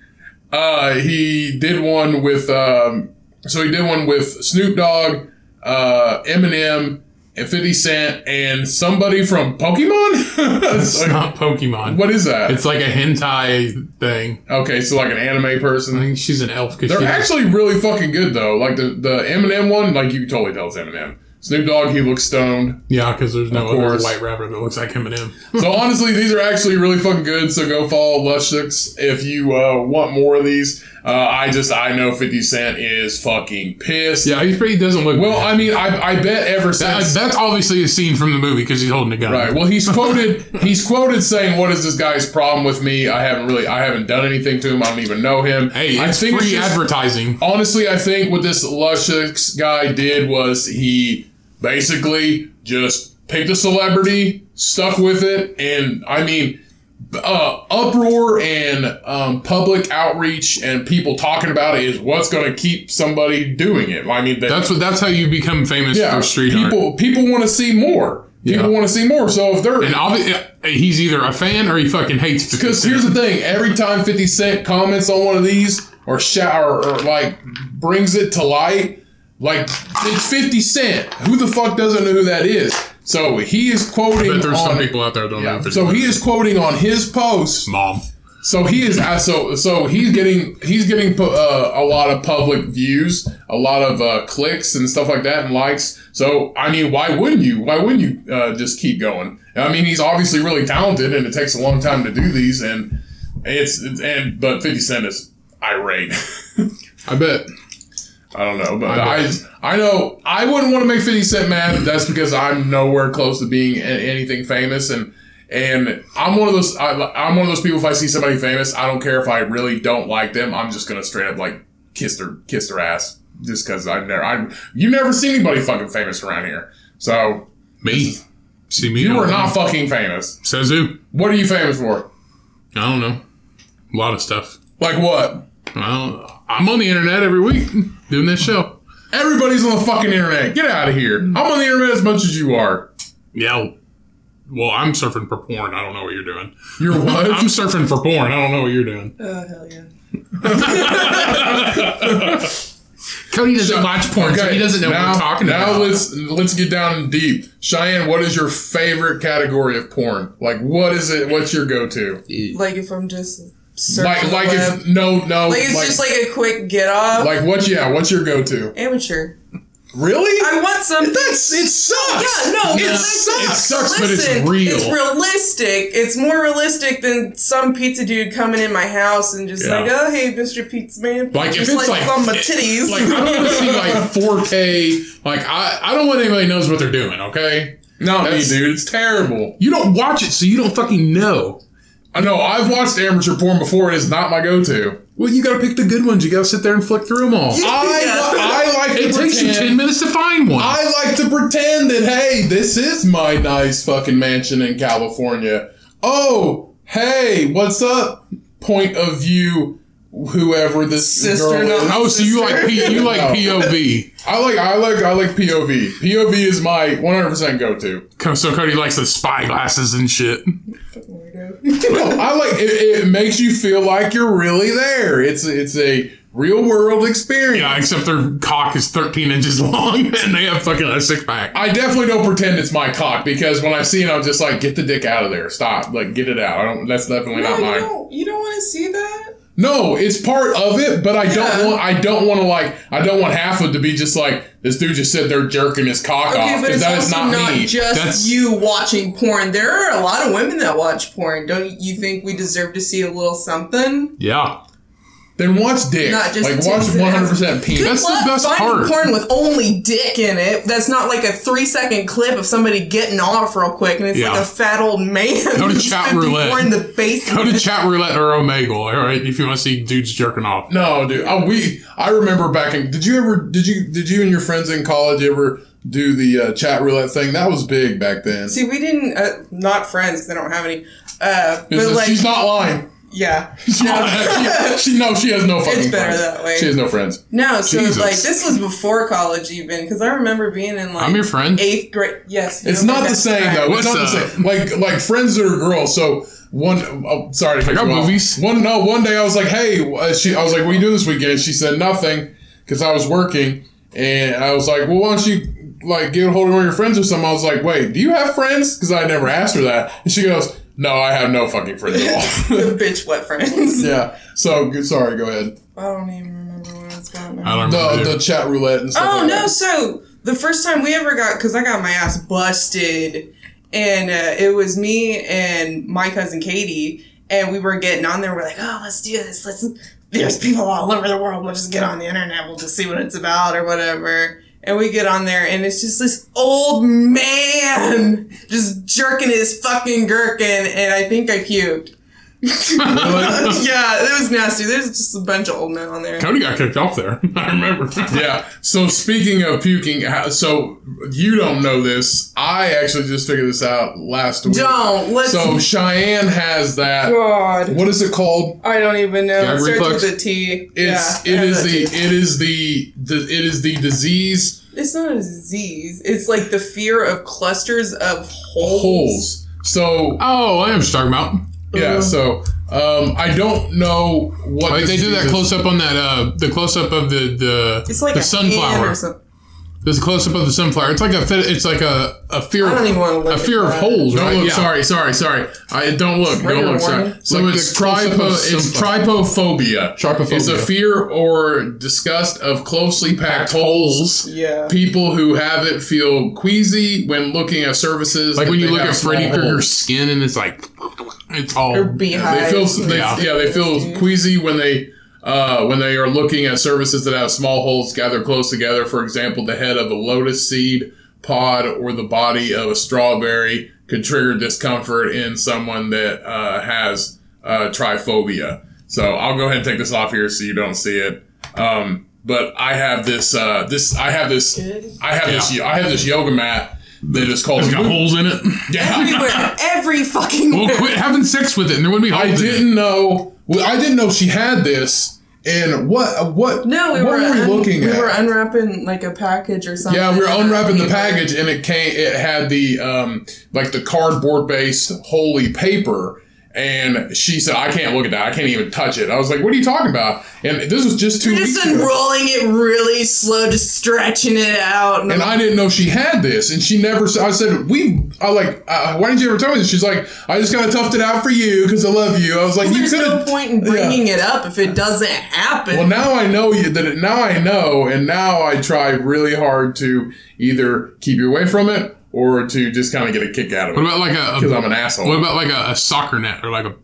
Uh, he did one with, um, so he did one with Snoop Dogg, uh, Eminem, and 50 Cent, and somebody from Pokemon? [LAUGHS] It's like- not Pokemon. what is that? It's like a hentai thing. okay, so like an anime I person. think she's an elf They're actually really fucking good though. Like the, the Eminem one, like you can totally tell it's Eminem. Snoop Dogg, he looks stoned. yeah, because there's no other white rapper that looks like him and him. So [LAUGHS] honestly, these are actually really fucking good. So go follow Lushsux if you uh, want more of these. Uh, I just I know Fifty Cent is fucking pissed. Yeah, he pretty doesn't look. Well, bad. I mean, I, I bet ever That- since that's obviously a scene from the movie because he's holding a gun. right. Well, he's [LAUGHS] quoted he's quoted saying, "What is this guy's problem with me? I haven't really I haven't done anything to him. I don't even know him." Hey, I it's think free just- advertising. honestly, I think what this Luscious guy did was he basically just picked a celebrity, stuck with it, and I mean, uh, uproar and um, public outreach and people talking about it is what's going to keep somebody doing it. I mean, that, That's what. That's how you become famous yeah, for street art. people people want to see more. People Yeah. want to see more. So if they're And obviously, he's either a fan or he fucking hates. Because here's the thing: every time Fifty Cent comments on one of these, or shower, or like brings it to light, like it's Fifty Cent. Who the fuck doesn't know who that is? So he is quoting. But there's on, some people out there don't know. Yeah, it's so he is quoting on his post. mom. So he is uh, so so he's getting he's getting uh, a lot of public views, a lot of uh, clicks and stuff like that, and likes. So I mean, why wouldn't you? Why wouldn't you uh, just keep going? I mean, he's obviously really talented, and it takes a long time to do these, and it's, it's and but Fifty Cent is irate. [LAUGHS] I bet. I don't know, but I I I know I wouldn't want to make Fifty Cent mad. That's because I'm nowhere close to being anything famous, and and I'm one of those I, I'm one of those people. If I see somebody famous, I don't care if I really don't like them. I'm just gonna straight up like kiss their kiss their ass just because I've never I you never see anybody fucking famous around here. So Me. See me. you are not fucking famous. Says who? What are you famous for? I don't know. A lot of stuff. Like what? I don't, I'm on the internet every week [LAUGHS] doing this show. Everybody's on the fucking internet. Get out of here. I'm on the internet as much as you are. Yeah. Well, I'm surfing for porn. I don't know what you're doing. You're what? [LAUGHS] I'm surfing for porn. I don't know what you're doing. Oh hell yeah. [LAUGHS] Cody doesn't watch porn, so he doesn't know now, what I'm talking now about. Now let's let's get down deep. Shyanne, what is your favorite category of porn? Like, what is it? What's your go-to? Like if I'm just surfing Like, like web. if no, no, like it's just like a quick get off. like what? Yeah, what's your go-to? amateur. Really? I want something. That's it sucks. Yeah, no, it but sucks. It sucks, but it's Listen, real. It's realistic. It's more realistic than some pizza dude coming in my house and just Yeah. like, oh hey, Mr. Pizza Man, Like, if just it's like- on my titties. like I don't want to see like [LAUGHS] 4K. Like I, I don't want anybody knows what they're doing. Okay, Not me, dude. It's terrible. you don't watch it, so you don't fucking know. I know. I've watched amateur porn before. It is not my go-to. Well, you got to pick the good ones. You got to sit there and flick through them all. I, I like to It takes you ten minutes to find one. I like to pretend that hey, this is my nice fucking mansion in California. Oh, hey, what's up? Point of view, whoever this Sister, girl is. oh, so you like P, you like [LAUGHS] No. POV? I like I like I like POV. POV is my 100% go to. Co- So Cody likes the spy glasses and shit. Weirdo. I like it, it. makes you feel like you're really there. It's it's a real world experience. Yeah, except their cock is 13 inches long [LAUGHS] and they have fucking a six pack. I definitely don't pretend it's my cock because when I see it, I'm just like, get the dick out of there. Stop. Like, get it out. I don't. That's definitely no, not you mine. don't. You don't want to see that. No, it's part of it, but I Yeah. don't want. I don't want to like. I don't want half of it to be just like this dude just sit there jerking his cock Okay, off because that is not, not, me. just That's- you watching porn. There are a lot of women that watch porn. Don't you think we deserve to see a little something? Yeah. Then watch dick. Not just like watch 100 percent Good penis. That's the best finding part. porn with only dick in it. That's not like a three second clip of somebody getting off real quick, and it's Yeah. like a fat old man. Go to chat roulette. in the basement. Go to chat roulette or Omegle, all right? If you want to see dudes jerking off. No, dude. Oh, we. I remember back in. Did you ever? Did you? Did you and your friends in college ever do the uh, chat roulette thing? That was big back then. See, we didn't. Uh, not friends because I don't have any. Uh, but This like, she's not lying. Yeah. [LAUGHS] she, [LAUGHS] she no, she has no fucking It's better friends. that way. She has no friends. No, so Jesus. like this was before college even because I remember being in like I'm your friend. eighth grade. Yes, It's not the same friend. though. It's What's not the same. Like like friends are girls. So one, oh, sorry to cut got you off. movies. One no, one day I was like, hey, uh, she. I was like, what are you doing this weekend? She said nothing because I was working, and I was like, well, why don't you like get a hold of one of your friends or something? I was like, wait, do you have friends? Because I never asked her that, and she goes, no, I have no fucking friends at all. [LAUGHS] bitch what friends. yeah. So good. Sorry. Go ahead. I don't even remember what it's about. I Now. don't remember. The either. the chat roulette and stuff. Oh like no! that. So the first time we ever got, because I got my ass busted, and uh, it was me and my cousin Katie, and we were getting on there. We're like, oh, let's do this. Let's. There's people all over the world. We'll just get on the internet. We'll just see what it's about or whatever. And we get on there, and it's just this old man just jerking his fucking gherkin, and I think I puked. [LAUGHS] yeah, it was nasty. There's just a bunch of old men on there. Cody got kicked off there. [LAUGHS] I remember. Yeah. So speaking of puking, so you don't know this. I actually just figured this out last week. Don't let's. So Shyanne has that. God. What is it called? I don't even know. Gag it starts reflex? with a T. It's yeah, it I have is that the too. it is the, the it is the disease It's not a disease. It's like the fear of clusters of holes. holes. So Oh, I am what you're talking about. Yeah. So um, I don't know what Like this they do that close up on that uh the close up of the the It's like the a hand sunflower. Or. There's a close up of the sunflower. It's like a fit- it's like a a fear I don't of even wanna look a at fear of that. holes, Don't right? look. Yeah. Sorry, sorry, sorry. I don't look. Right Don't look. Sorry. warning? So Like it's the close-up of. It's sunflower. trypophobia. Trypophobia. It's a fear or disgust of closely packed, Packed holes. holes. Yeah. People who have it feel queasy when looking at surfaces. Like that when you they look have at small Freddy Krueger's holes. skin and it's like it's all Or They feel they, Yeah. yeah. they feel queasy when they uh, when they are looking at services that have small holes gathered close together. For example, the head of a lotus seed pod or the body of a strawberry could trigger discomfort in someone that uh, has uh, trypophobia. So I'll go ahead and take this off here so you don't see it. Um, but I have this uh, this I have this I have this I have this yoga mat that is called it's got holes in it. yeah. Everywhere. [LAUGHS] Every fucking Well, where. quit having sex with it, and there wouldn't be holes I didn't know. Well, I didn't know she had this. And what? What? No, we what were, were we un- looking we at? We were unwrapping like a package or something. yeah, we were unwrapping the package, and it came. It had the um, like the cardboard based holy paper. And she said, "I can't look at that. I can't even touch it." I was like, "What are you talking about?" And this was just 2 Just weeks ago. unrolling it really slow, just stretching it out. And I didn't know she had this, and she never. said I said, "We." I like. Uh, why didn't you ever tell me this? She's like, "I just kind of toughed it out for you because I love you." I was like, "You There's could no have." point in bringing it up if it doesn't happen. Well, now I know you that it, now I know, and now I try really hard to either keep you away from it or to just kind of get a kick out of What it about like a, because I'm an asshole. what about like a, a soccer net or like a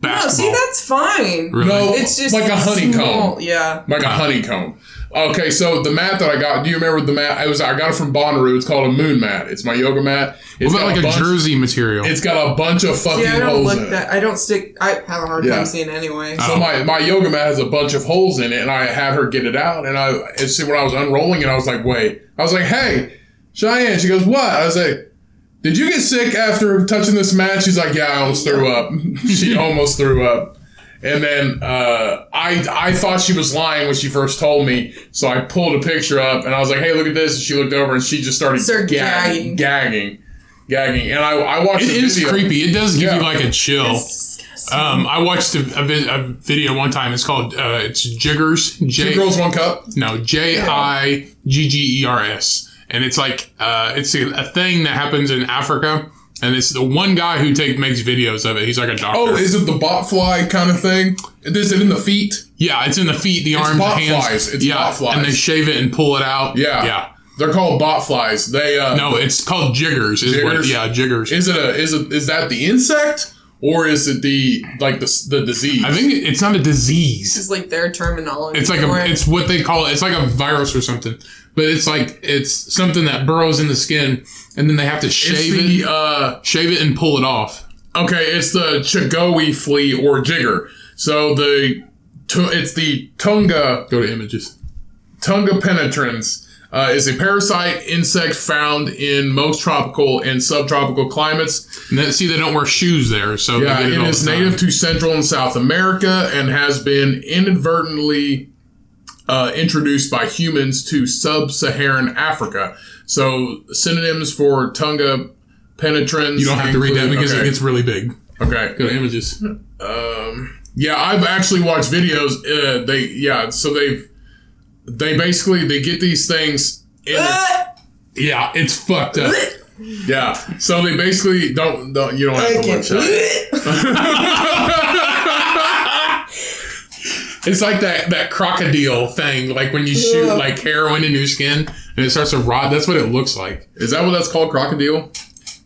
basketball? no, see, that's fine. Really? no, It's just like a honeycomb, small- Yeah. like a honeycomb. Okay, so the mat that I got, do you remember the mat? I was I got it from Bonnaroo. It's called a moon mat. It's my yoga mat. It's What about like a, bunch, jersey material? It's got a bunch of fucking Yeah, I don't holes look in it. that. I don't stick. I have a hard Yeah. time seeing anyway. Oh. So my, my yoga mat has a bunch of holes in it, and I had her get it out. And I, and see, when I was unrolling it, I was like, "Wait!" I was like, "Hey, Shyanne." She goes, "What?" I was like, "Did you get sick after touching this mat?" She's like, "Yeah, I almost threw up." [LAUGHS] she [LAUGHS] almost threw up. And then uh, I I thought she was lying when she first told me, so I pulled a picture up and I was like, "Hey, look at this!" And she looked over and she just started Start gagging, gagging. gagging, gagging. And I I watched it the is video. creepy. It does give Yeah. you like a chill. It's disgusting. Um, I watched a, a, a video one time. It's called uh, it's Jiggers. J Two girls, one cup. no J I G G E R S, and it's like uh, it's a, a thing that happens in Africa, and it's the one guy who take makes videos of it. He's like a doctor. Oh, is it the botfly kind of thing? Is it in the feet? yeah, it's in the feet, the arms, bot hands. flies. It's yeah, bot flies. and they shave it and pull it out. Yeah. yeah. They're called botflies. They uh No, it's called jiggers. Is what? Yeah, jiggers. is it a is it is that the insect or is it the like the the disease? I think it's not a disease. It's like their terminology. It's like a, it. it's what they call it. It's like a virus or something, but it's like it's something that burrows in the skin, and then they have to shave the it, uh shave it, and pull it off. okay, it's the Chigoe flea or jigger. So the it's the Tunga Go to images. Tunga penetrans. uh, is a parasite insect found in most tropical and subtropical climates. And then, see, they don't wear shoes there, so Yeah, it it is native to Central and South America and has been inadvertently uh, introduced by humans to sub-Saharan Africa. So synonyms for Tunga penetrans. You don't have to read that because okay. it gets really big. okay. Go to images. Um, yeah, I've actually watched videos. Uh, they yeah, so they've they basically they get these things. In their, [LAUGHS] Yeah, it's fucked up. yeah, so they basically don't, don't you don't have to watch shot. [LAUGHS] [LAUGHS] It's like that that crocodile thing, like when you shoot like heroin in your skin and it starts to rot. That's what it looks like. Is that what that's called? Crocodile?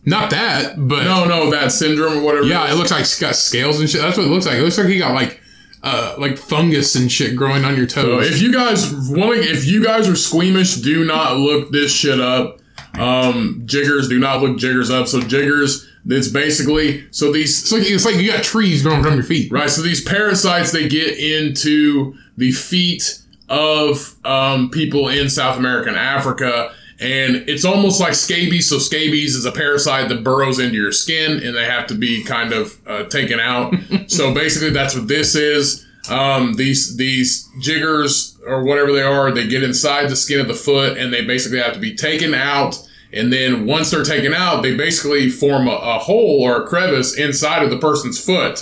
Not that, but No, no, that syndrome or whatever. yeah, it looks like it's got scales and shit. That's what it looks like. It looks like he got like uh like fungus and shit growing on your So toes. if you guys want, if you guys are squeamish, do not look this shit up. Um, jiggers, do not look jiggers up. So jiggers, it's basically so these it's like it's like you got trees growing from your feet. Right. So these parasites they get into the feet of um, people in South America and Africa, and it's almost like scabies. So scabies is a parasite that burrows into your skin, and they have to be kind of uh, taken out. [LAUGHS] so basically, that's what this is. Um, these these jiggers or whatever they are, they get inside the skin of the foot, and they basically have to be taken out. And then once they're taken out, they basically form a, a hole or a crevice inside of the person's foot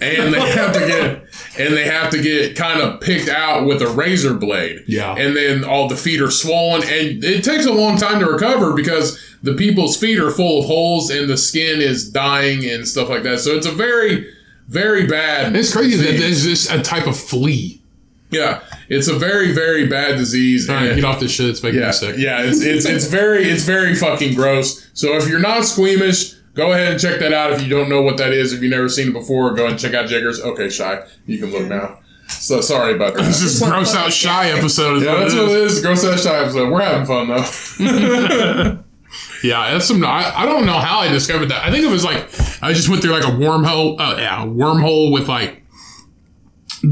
and they [LAUGHS] have to get and they have to get kind of picked out with a razor blade. Yeah. And then all the feet are swollen and it takes a long time to recover because the people's feet are full of holes and the skin is dying and stuff like that. So it's a very very bad It's crazy that there's just a type of flea. Yeah. It's a very very bad disease. And- get off this shit. It's making yeah, me sick. yeah, it's, it's it's very it's very fucking gross. So if you're not squeamish, go ahead and check that out. If you don't know what that is, if you've never seen it before, go and check out Jiggers. Okay, shy, you can look now. So sorry about that. This is gross out shy episode. Is yeah, that's it what it is. Gross out shy episode. We're having fun though. [LAUGHS] Yeah, that's some. I, I don't know how I discovered that. I think it was like I just went through like a wormhole. Uh, yeah, a wormhole with like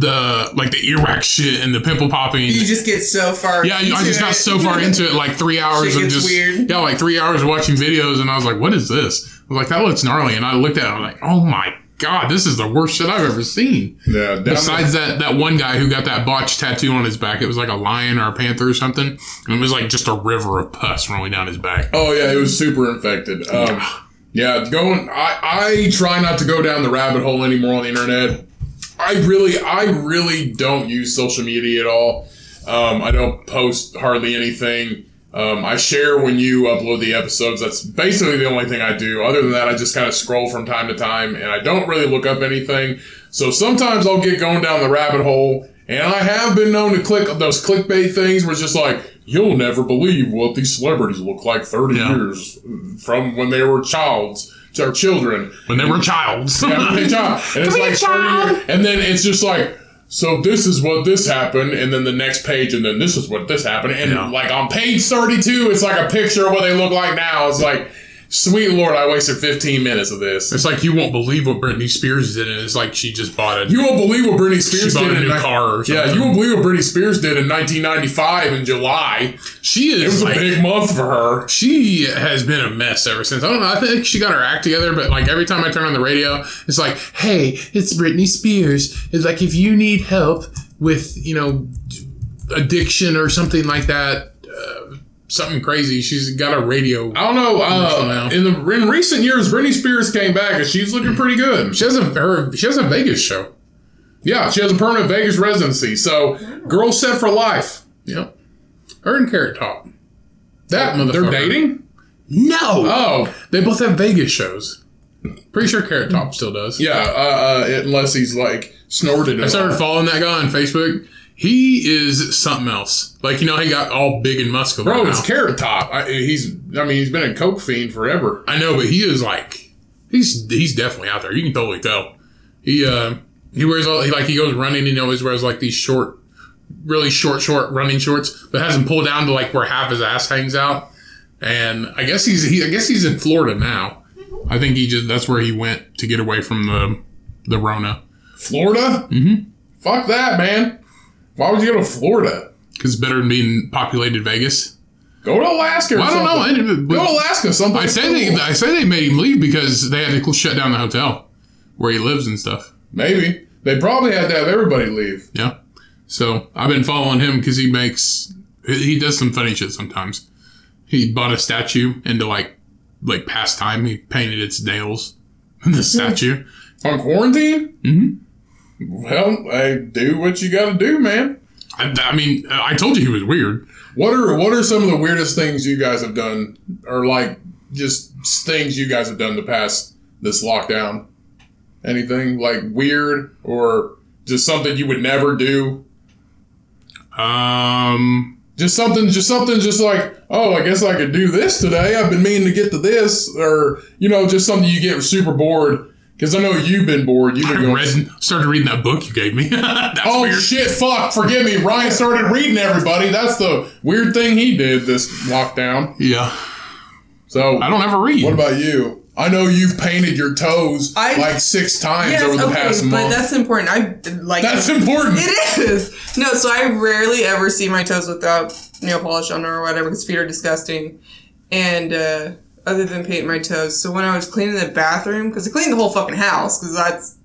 the like the earwax shit and the pimple popping. You just get so far. yeah, I into just got so far into it, like three hours Shit of just weird. yeah, like three hours of watching videos, and I was like, "What is this?" I was like, "That looks gnarly," and I looked at it, I was like, "Oh my god, this is the worst shit I've ever seen." Yeah. down Besides that, that one guy who got that botched tattoo on his back, it was like a lion or a panther or something, and it was like just a river of pus rolling down his back. Oh yeah, it was super infected. Um, yeah, going. I I try not to go down the rabbit hole anymore on the internet. I really, I really don't use social media at all. Um, I don't post hardly anything. Um, I share when you upload the episodes. That's basically the only thing I do. Other than that, I just kind of scroll from time to time, and I don't really look up anything. So sometimes I'll get going down the rabbit hole, and I have been known to click those clickbait things where it's just like, you'll never believe what these celebrities look like 30 Yeah. years from when they were childs or children. When they were childs. Yeah, when they child. And it's like 30 years, and then it's just like, so this is what this happened, and then the next page, and then this is what this happened. And Yeah. like on page 32, it's like a picture of what they look like now. It's like, sweet lord, I wasted 15 minutes of this. It's like you won't believe what Britney Spears did, and it's like she just bought it. You won't believe what Britney She Spears bought did a in new ni- car or something. Yeah, you won't believe what Britney Spears did in 1995 in July. she It is was like a big month for her. she has been a mess ever since. I don't know. I think she got her act together, but like every time I turn on the radio, it's like, hey, it's Britney Spears. It's like if you need help with you know addiction or something like that, uh, something crazy. She's got a radio. I don't know. Uh, in the in recent years, Britney Spears came back and she's looking pretty good. She has a her, she has a Vegas show. Yeah, she has a permanent Vegas residency. So, girl set for life. Yep. Her and Carrot Top. That They're dating. No. Oh, They both have Vegas shows. Pretty sure Carrot Top still does. yeah. Uh, uh, unless he's like snorted. I started following that guy on Facebook. He is something else. Like you know, he got all big and muscular. Bro, now. it's Carrot Top. I, he's. I mean, he's been a coke fiend forever. I know, but he is like he's he's definitely out there. You can totally tell. He uh he wears all he like he goes running and he always wears like these short, really short short running shorts, but has them pulled down to like where half his ass hangs out. And I guess he's he I guess he's in Florida now. I think he just that's where he went to get away from the the Rona Florida. Mm-hmm. Fuck that, man. Why would you go to Florida? Because better than being populated Vegas. Go to Alaska. Or Well, I don't know. something. I- Go to Alaska. Something. I say they, I say they made him leave because they had to shut down the hotel where he lives and stuff. Maybe they probably had to have everybody leave. Yeah. So I've been following him because he makes he does some funny shit sometimes. He bought a statue into like like pastime. He painted its nails. [LAUGHS] the [LAUGHS] statue. On quarantine? Mm-hmm. Well, hey, do what you got to do, man. I, I mean, I told you he was weird. What are what are some of the weirdest things you guys have done, or like just things you guys have done to pass this lockdown? Anything like weird or just something you would never do? Um, Just something, just something, just like, oh, I guess I could do this today. I've been meaning to get to this, or you know, just something you get super bored. Because I know you've been bored. You've been going. read, started reading that book you gave me. [LAUGHS] Oh weird. shit! Fuck! Forgive me. Ryan started reading everybody. That's the weird thing he did this lockdown. Yeah, So I don't ever read. What about you? I know you've painted your toes I- like six times Yes, over the okay, past but that's important. I like That's important. It is. No, so I rarely ever see my toes without nail polish on or whatever because feet are disgusting. And uh, other than painting my toes, so when I was cleaning the bathroom, because I cleaned the whole fucking house because that's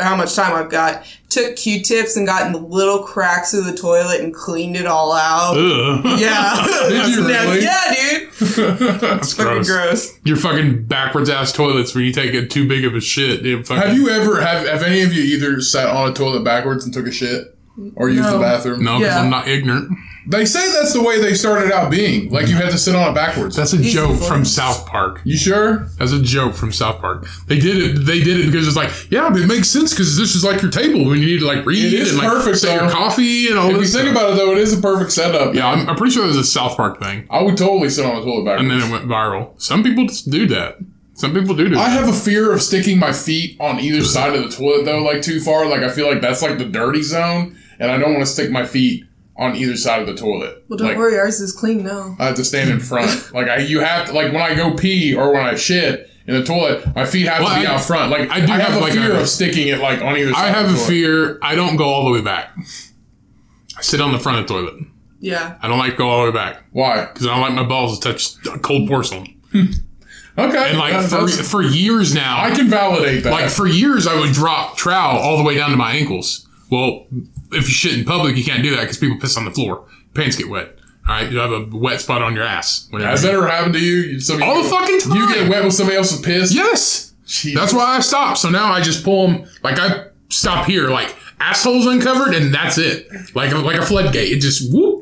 how much time I've got, took Q-tips and got in the little cracks of the toilet and cleaned it all out. Ugh. Yeah. [LAUGHS] Did you That's- really? Yeah, dude. That's Fucking gross. gross. Your fucking backwards ass toilets when you take it too big of a shit. They fucking, have you ever have have any of you either sat on a toilet backwards and took a shit or used the bathroom? No, because Yeah. I'm not ignorant. They say that's the way they started out being. Like you had to sit on it backwards. That's a Easy joke from voice. South Park. you sure? That's a joke from South Park. They did it. They did it because it's like, yeah, but it makes sense because this is like your table when you need to like read It is and like perfect, set your though. coffee and all If you this. think stuff. about it though, it is a perfect setup. yeah, I'm, I'm pretty sure there's a South Park thing, I would totally sit on a toilet backwards. and then it went viral. Some people just do that. Some people do do I that. have a fear of sticking my feet on either side of the toilet though, like too far. Like I feel like that's like the dirty zone, and I don't want to stick my feet on either side of the toilet. Well, don't like, worry, ours is clean now. I have to stand in front. [LAUGHS] like I, you have to like when I go pee or when I shit in the toilet, my feet have Well, to be I- out front. Like I do have, have, a like, fear a- of sticking it like on either side. I of have the a toilet. fear. I don't go all the way back. I sit on the front of the toilet. Yeah. I don't like go all the way back Why? because I don't like my balls to touch cold porcelain. [LAUGHS] Okay, And like that- for, for years now, I can validate that. like for years I would drop trowel all the way down to my ankles. Well, if you shit in public, you can't do that because people piss on the floor. Pants get wet. All right, you have a wet spot on your ass. Whenever Has that ever happened to you? Somebody, all the fucking time. You get wet with somebody else's piss? Yes, that's why I stopped. So now I just pull them. Like I stop here, like assholes uncovered, and that's it. Like a, like a floodgate. It just whoop.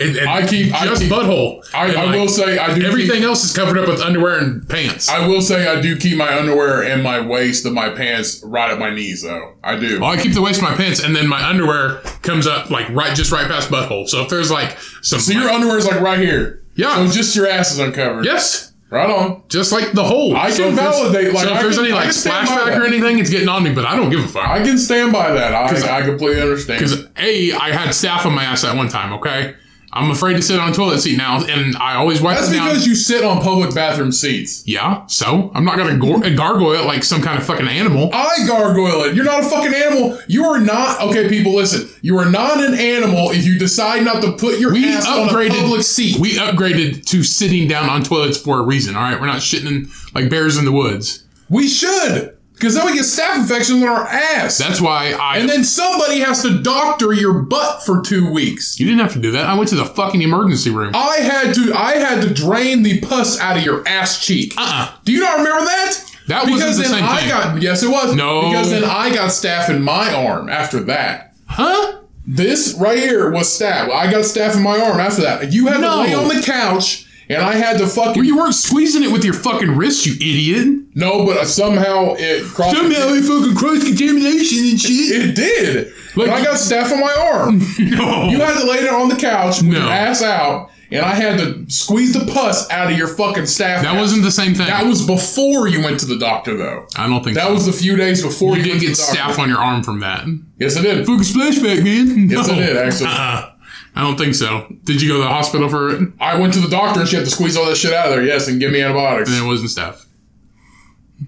And, and I keep- I just keep- butthole. I, I like, will say I do. everything Keep, else is covered up with underwear and pants. I will say I do keep my underwear and my waist of my pants right at my knees though. I do. Well, I keep the waist of my pants, and then my underwear comes up like right, just right past butthole. So if there's like some, So your underwear is like right here. Yeah. So just your ass is uncovered. yes, Right on. just like the hole. I So can validate, like, so if I there's can- any like splashback or anything, it's getting on me. But I don't give a fuck I can stand by that. I I completely understand. because a I had staph on my ass at one time. Okay, I'm afraid to sit on a toilet seat now, and I always wipe That's it down. because you sit on public bathroom seats. yeah, so I'm not gonna gor- gargoyle it like some kind of fucking animal. I gargoyle it. You're not a fucking animal. You are not. Okay, people, listen. You are not an animal if you decide not to put your We ass on a upgraded. public seat. We upgraded to sitting down on toilets for a reason. All right, we're not shitting in, like bears in the woods. We should. Because then we get staph infections on our ass. That's why I. and then somebody has to doctor your butt for two weeks. you didn't have to do that. I went to the fucking emergency room. I had to I had to drain the pus out of your ass cheek. Uh-uh. Do you not remember that? That wasn't because the then same I thing. got yes it was. No. Because then I got staph in my arm after that. Huh? This right here was staph. I got staph in my arm after that. You had No. to lay on the couch and I had to fucking Well, you weren't squeezing it with your fucking wrist, you idiot. No, but somehow it crossed it fucking cross contamination and shit. it did. Like- and I got staph on my arm. [LAUGHS] No. You had to lay there on the couch with No. your ass out, and I had to squeeze the pus out of your fucking staph. that mask. wasn't the same thing. That was before you went to the doctor, though. I don't think That so. was a few days before You you, did went get to the doctor. on your arm from that. Yes, I did. Fucking splashback, man. Yes, I No. did actually. Uh, [LAUGHS] I don't think so. Did you go to the hospital for it? I went to the doctor and she had to squeeze all that shit out of there. Yes, and give me antibiotics. And it wasn't staph.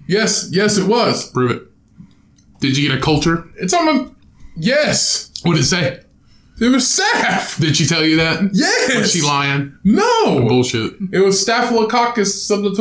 Yes, yes, it was. Prove it. Did you get a culture? It's on my. Yes. What did it say? It was staph. Did she tell you that? Yes. Was she lying? No. Oh, bullshit. It was Staphylococcus, something,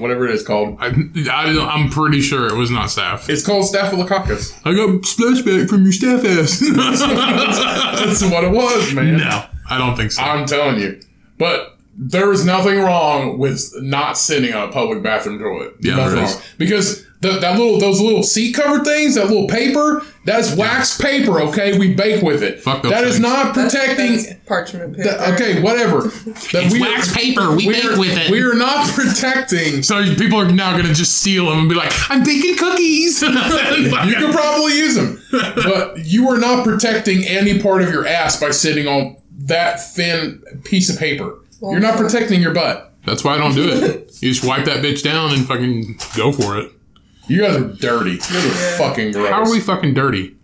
whatever it is called. I, I, I'm pretty sure it was not staph. It's called Staphylococcus. I got splashback from your staph ass. [LAUGHS] [LAUGHS] That's what it was, man. no, I don't think so. I'm telling you. But there is nothing wrong with not sitting on a public bathroom toilet. Yeah, nothing there is. wrong. Because the, that little those little seat cover things, that little paper, that's wax paper, okay? We bake with it. Fuck those That is things. not That's- protecting that's parchment paper. that- okay, whatever. That It's we wax paper. We bake are- with it. We are not [LAUGHS] protecting so people are now going to just steal them and be like, "I'm baking cookies." [LAUGHS] You could probably use them, but you are not protecting any part of your ass by sitting on that thin piece of paper. You're not protecting your butt. That's why I don't do it. You just wipe that bitch down and fucking go for it. You guys are dirty. You guys are fucking gross. How are we fucking dirty?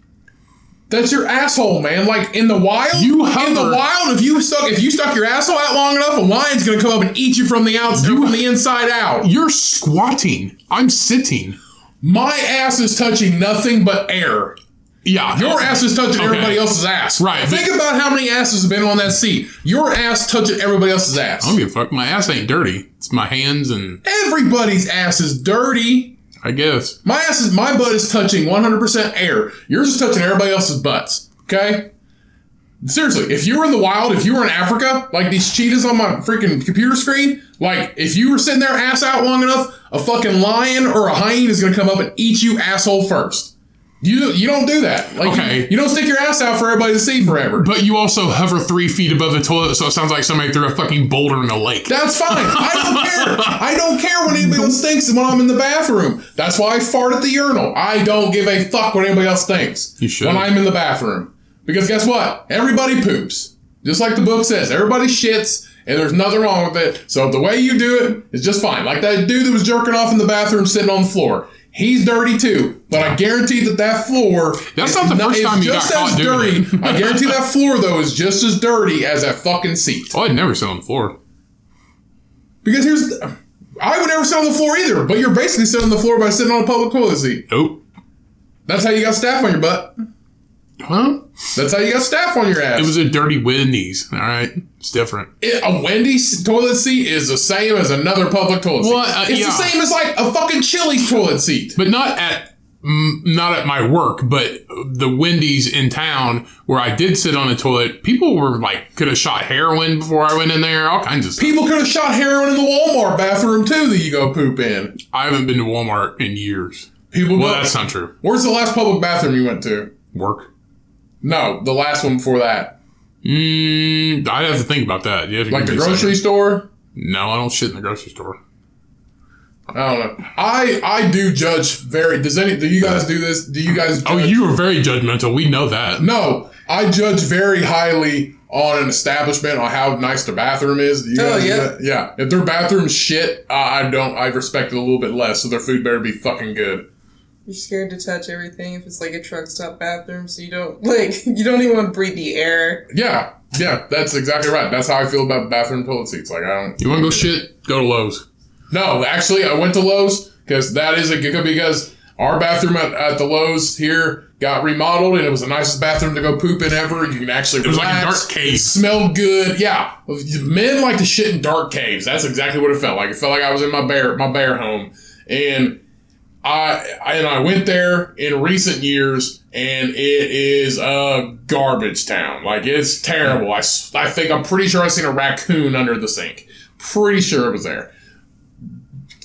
That's your asshole, man. Like in the wild, You in the hover- wild, if you stuck if you stuck your asshole out long enough, a lion's gonna come up and eat you from the outside, from the inside out. You're squatting. I'm sitting. My ass is touching nothing but air. Yeah. Your ass is touching Okay. everybody else's ass. Right. Think about how many asses have been on that seat. Your ass touching everybody else's ass. I don't give a fuck. My ass ain't dirty. It's my hands and Everybody's ass is dirty. I guess. My ass is my butt is touching 100% air. Yours is touching everybody else's butts. Okay? Seriously, if you were in the wild, if you were in Africa, like these cheetahs on my freaking computer screen, like if you were sitting there ass out long enough, a fucking lion or a hyena is gonna come up and eat you asshole first. You you don't do that. Like you- Okay. you, don't stick your ass out for everybody to see forever. But you also hover three feet above the toilet, so it sounds like somebody threw a fucking boulder in the lake. That's fine. [LAUGHS] I don't care. I don't care when anybody else thinks when I'm in the bathroom. That's why I fart at the urinal. I don't give a fuck what anybody else thinks You should. when I'm in the bathroom. Because guess what? Everybody poops. Just like the book says, everybody shits, and there's nothing wrong with it. So the way you do it is just fine. Like that dude that was jerking off in the bathroom sitting on the floor. He's dirty too, but I guarantee that that floor. That's is not the first is time you just got as caught doing dirty. it. I guarantee that floor though is just as dirty as that fucking seat. Oh, I'd never sit on the floor. Because here's, I would never sit on the floor either. But you're basically sitting on the floor by sitting on a public toilet seat. Nope. That's how you got staph on your butt. Huh? That's how you got staph on your ass. It was a dirty Wendy's. All right, it's different. It- a Wendy's toilet seat is the same as another public toilet seat. Uh, it's yeah. the same as like a fucking Chili's toilet seat. but not at mm, not at my work, but the Wendy's in town where I did sit on a toilet. People were like, could have shot heroin before I went in there. All kinds of stuff. People could have shot heroin in the Walmart bathroom too that you go poop in. I haven't been to Walmart in years. People Well, go. that's not true. Where's the last public bathroom you went to? Work. No, the last one before that. Mm, I'd have to think about that. You have to Like the grocery second. store? No, I don't shit in the grocery store. I don't know. I I do judge very. Does any? Do you guys do this? Do you guys? Oh, you are very judgmental. We know that. No, I judge very highly on an establishment on how nice their bathroom is. Do you Oh, guys yeah. that? yeah. If their bathroom's shit, I don't. I respect it a little bit less. So their food better be fucking good. You're scared to touch everything if it's like a truck stop bathroom, so you don't [LAUGHS] like you don't even want to breathe the air. Yeah, yeah. That's exactly right. That's how I feel about bathroom toilet seats. Like I don't. You want to go shit? Go to Lowe's. No, actually, I went to Lowe's because that is a good because our bathroom at, at the Lowe's here got remodeled and it was the nicest bathroom to go poop in ever. You can actually It was like a dark cave. It smelled good. Yeah, men like to shit in dark caves. That's exactly what it felt like. It felt like I was in my bear my bear home, and I and I went there in recent years, and it is a garbage town. Like it's terrible. I, I think I'm pretty sure I seen a raccoon under the sink. Pretty sure it was there.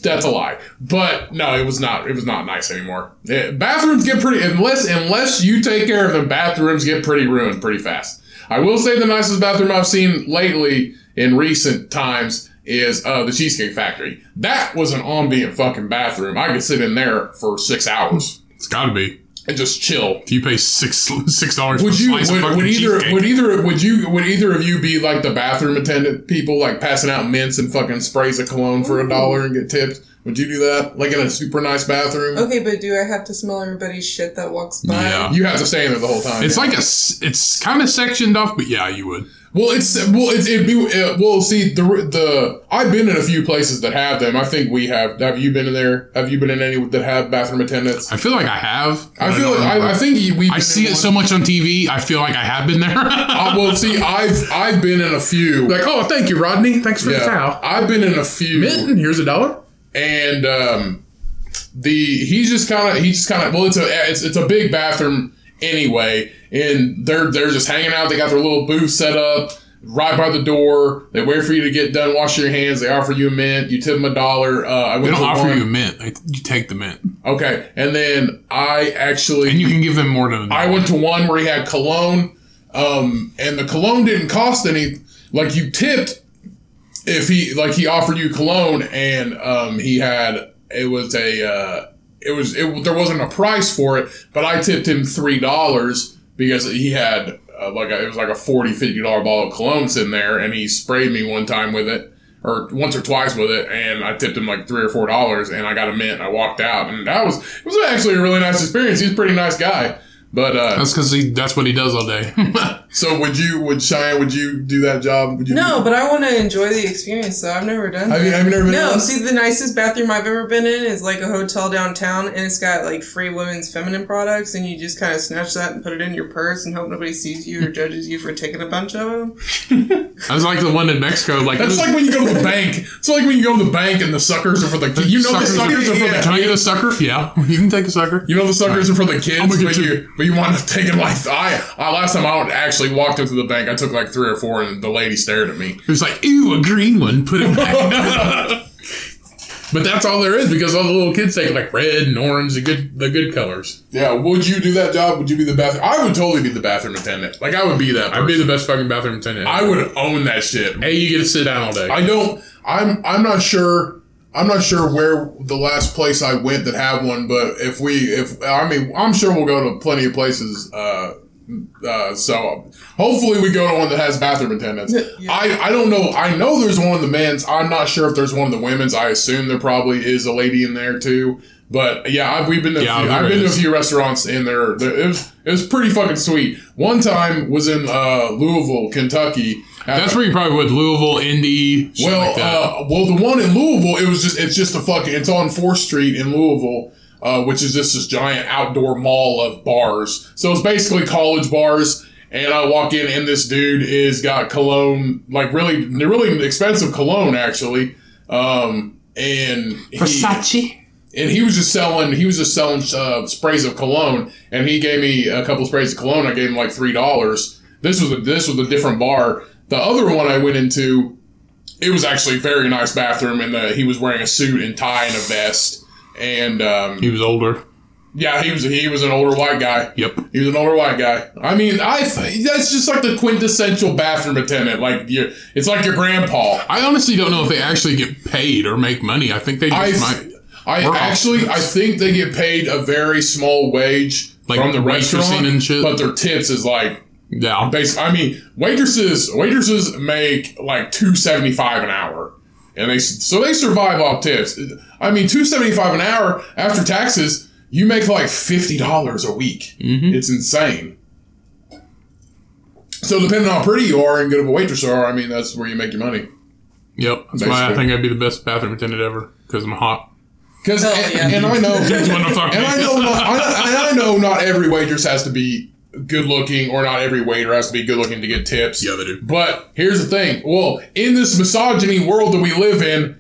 That's a lie. But no, it was not. It was not nice anymore. Eh, bathrooms get pretty unless unless you take care of them. Bathrooms get pretty ruined pretty fast. I will say the nicest bathroom I've seen lately in recent times is uh, the Cheesecake Factory. That was an ambient fucking bathroom. I could sit in there for six hours It's got to be. and just chill. If you pay six [LAUGHS] six dollars Would you? slice Would, fucking would either? cheesecake. Would either? Would you? Would either of you be like the bathroom attendant people, like passing out mints and fucking sprays of cologne for a dollar and get tipped? Would you do that? Like in a super nice bathroom? Okay, but do I have to smell everybody's shit that walks by? Yeah. You have to stay in there the whole time. It's yeah. like a, It's kind of sectioned off, but yeah, you would. Well, it's well, it's it be uh, well. See the the I've been in a few places that have them. I think we have. Have you been in there? Have you been in any that have bathroom attendants? I feel like I have. I feel like I, I think we. I see it so much on TV. I feel like I have been there. [LAUGHS] Uh, well, see, I've I've been in a few. like, oh, thank you, Rodney. Thanks for the towel. I've been in a few. Mitten, here's a dollar. and um, the he's just kind of he's just kind of well it's a it's, it's a big bathroom anyway and they're they're just hanging out they got their little booth set up right by the door they wait for you to get done wash your hands they offer you a mint you tip them a dollar uh, I They went don't to offer one- you a mint. You take the mint, okay and then I actually and you can give them more than. I went to one where he had cologne, um, and the cologne didn't cost any. Like you tipped if he like he offered you cologne, and um, he had it was a uh, it was it there wasn't a price for it, but I tipped him three dollars because he had uh, like a, it was like a 40 50 dollar bottle of cologne in there, and he sprayed me one time with it. Or once or twice with it, and I tipped him like three or four dollars, and I got a mint. And I walked out, and that was it was actually a really nice experience. He's a pretty nice guy, but uh, That's because he. That's what he does all day. [LAUGHS] so would you, would Shyanne, would you do that job? Would you? No, but I want to enjoy the experience. So I've never done. Have you, that. have you never been? No, to see, the nicest bathroom I've ever been in is like a hotel downtown, and it's got like free women's feminine products, and you just kind of snatch that and put it in your purse and hope nobody sees you or judges you for taking a bunch of them. I was like the one in Mexico. Like That's like when you go to the bank. It's like when you go to the bank and the suckers are for the you know the suckers are for the Can I get a sucker? Yeah, [LAUGHS] you can take a sucker. you know the suckers are for the kids, gonna get but two. you but you want to take them like I, I last time I actually walked into the bank, I took like three or four, and the lady stared at me. It was like, ew, a green one. Put it back. [LAUGHS] but that's all there is because all the little kids take like red and orange, the good, the good colors. Yeah, would you do that job? Would you be the bathroom? I would totally be the bathroom attendant. Like I would be that. I'd be the best fucking bathroom attendant. I would own that shit. Hey, you get to sit down all day. I don't. I'm. I'm not sure. I'm not sure where the last place I went that had one, but if we, if I mean, I'm sure we'll go to plenty of places. Uh, uh, so hopefully we go to one that has bathroom attendants. Yeah. I, I don't know. I know there's one of the men's. I'm not sure if there's one of the women's. I assume there probably is a lady in there too. But yeah, I've, we've been to. Yeah, a few, I've been to a few restaurants in there. There- It was it was pretty fucking sweet. One time was in uh, Louisville, Kentucky. At That's a- where you probably would Louisville, Indy, well, like that. uh, well, the one in Louisville, it was just it's just a fucking it's on Fourth Street in Louisville, uh, which is just this giant outdoor mall of bars. So it's basically college bars. And I walk in, and this dude is got cologne, like really, really expensive cologne, actually. Um, and he, and he was just selling he was just selling uh, sprays of cologne and he gave me a couple sprays of cologne i gave him like three dollars this was a this was a different bar the other one i went into it was actually a very nice bathroom and he was wearing a suit and tie and a vest and um, he was older. yeah he was he was an older white guy Yep. he was an older white guy. I mean, I that's just like the quintessential bathroom attendant. Like you, it's like your grandpa. I honestly don't know if they actually get paid or make money. I think they just I, might. I We're actually, I think they get paid a very small wage Like from the restaurant, and shit? but their tips is like Yeah. base. I mean, waitresses, waitresses make like two seventy five an hour, and they so they survive off tips. I mean, two seventy five an hour after taxes, you make like fifty dollars a week. Mm-hmm. It's insane. So depending on how pretty you are and good of a waitress you are, I mean, that's where you make your money. Yep. That's why I think I'd be the best bathroom attendant ever because I'm hot. Because Hell and, yeah. and I know Just wanna fuck And. I know, not, I, and I know not every waitress has to be good looking, or not every waiter has to be good looking to get tips. Yeah, they do. But here's the thing: well, in this misogyny world that we live in,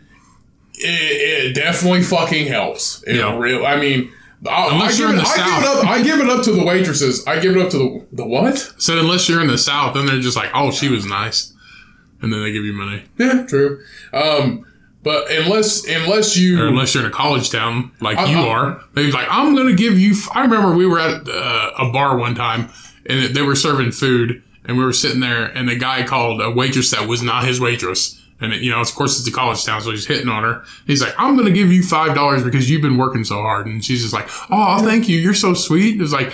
it, it definitely fucking helps. It Yeah. real. I mean. I, I, Unless give you're it, in the I give it up. I give it up to the waitresses. I give it up to the the what? So unless you're in the South, then they're just like, oh, she was nice, and then they give you money. Yeah, true. Um, but unless unless you Or unless you're in a college town like I- you I- are, they're like, I'm gonna give you. F-. I remember we were at uh, a bar one time, and they were serving food, and we were sitting there, and the guy called a waitress that was not his waitress. And it, you know, of course, it's a college town, so he's hitting on her. He's like, "I'm gonna give you five dollars because you've been working so hard." And she's just like, "Oh, thank you. You're so sweet." It was like,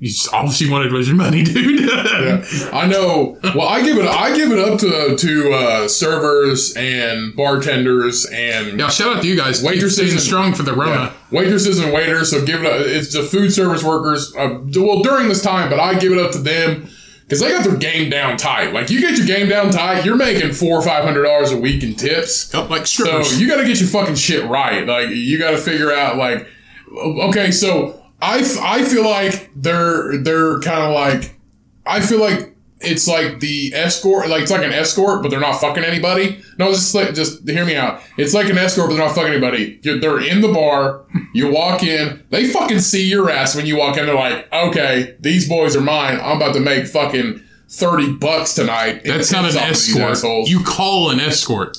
just- all she wanted was your money, [LAUGHS] dude. Yeah, I know. Well, I give it. I give it up to to uh, servers and bartenders and Yeah, shout out to you guys. Waitresses and- strong for the Rona. yeah, waitresses and waiters. So give it. Up, it's the food service workers. Uh, well, during this time, but I give it up to them because they got their game down tight. Like you get your game down tight, you're making four or five hundred dollars a week in tips. Oh, like So you got to get your fucking shit right. Like you got to figure out like, okay, so I, f- I feel like they're they're kind of like I feel like it's like the escort, like it's like an escort, but they're not fucking anybody. No, just like just hear me out. It's like an escort, but they're not fucking anybody. You're, they're in the bar. You walk in, they fucking see your ass when you walk in. They're like, okay, these boys are mine. I'm about to make fucking thirty bucks tonight. That's not an off of these escort. You call an escort.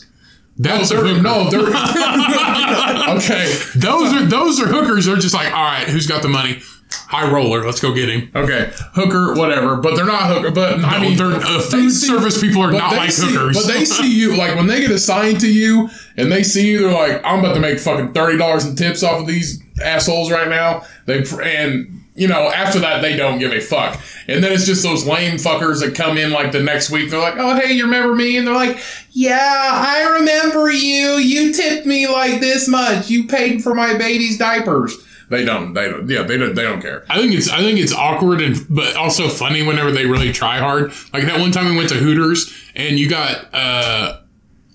That's a They're- no, they're [LAUGHS] [LAUGHS] okay. Those are those are hookers. They're just like, all right, who's got the money? High roller. Let's go get him. Okay, hooker, whatever, but they're not hooker. But I I mean, they're, uh, food see- service people are not like see- hookers. But they see you like when they get assigned to you and they see you, they're like, I'm about to make fucking thirty dollars in tips off of these assholes right now. They and you know after that they don't give a fuck. And then it's just those lame fuckers that come in like the next week. They're like, oh hey, you remember me? And they're like, yeah, I remember you. You tipped me like this much. You paid for my baby's diapers. They don't. They don't. Yeah, they don't. They don't care. I think it's I think it's awkward and but also funny whenever they really try hard. Like that one time we went to Hooters and you got uh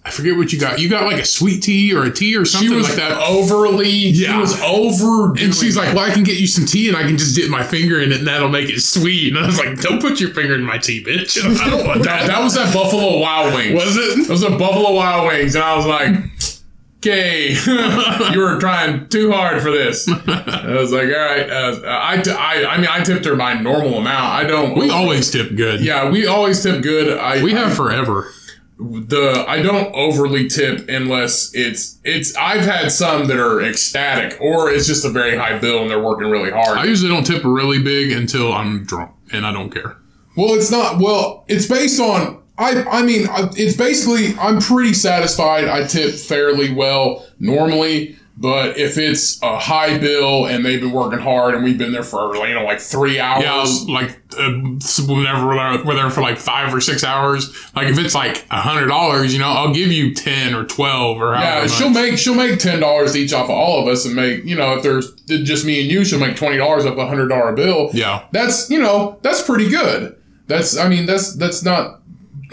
I forget what you got. You got like a sweet tea or a tea or She something was like that. overly. She Yeah. was over. And she's like, "Well, I can get you some tea, and I can just dip my finger in it, and that'll make it sweet." And I was like, "Don't put your finger in my tea, bitch! [LAUGHS] I don't want That, that." that was at Buffalo Wild Wings. Was it? It was at Buffalo Wild Wings, and I was like, "Okay, [LAUGHS] you were trying too hard for this." I was like, "All right." Uh, I, t- I, I mean, I tipped her my normal amount. I don't. We always tip good. Yeah, we always tip good. I we have forever. The I don't overly tip unless it's it's I've had some that are ecstatic or it's just a very high bill and they're working really hard. I usually don't tip really big until I'm drunk, and I don't care. Well, it's not. Well, it's based on. I. I mean, it's basically. I'm pretty satisfied. I tip fairly well normally, but if it's a high bill and they've been working hard and we've been there for you know like three hours. Yeah, like uh, whenever we're there, we're there for like five or six hours. Like if it's like a hundred dollars, you know, I'll give you ten or twelve or Yeah, she'll much. make she'll make ten dollars each off of all of us, and make you know if there's just me and you, she'll make twenty dollars off a hundred dollar bill. Yeah. that's you know that's pretty good. That's I mean that's that's not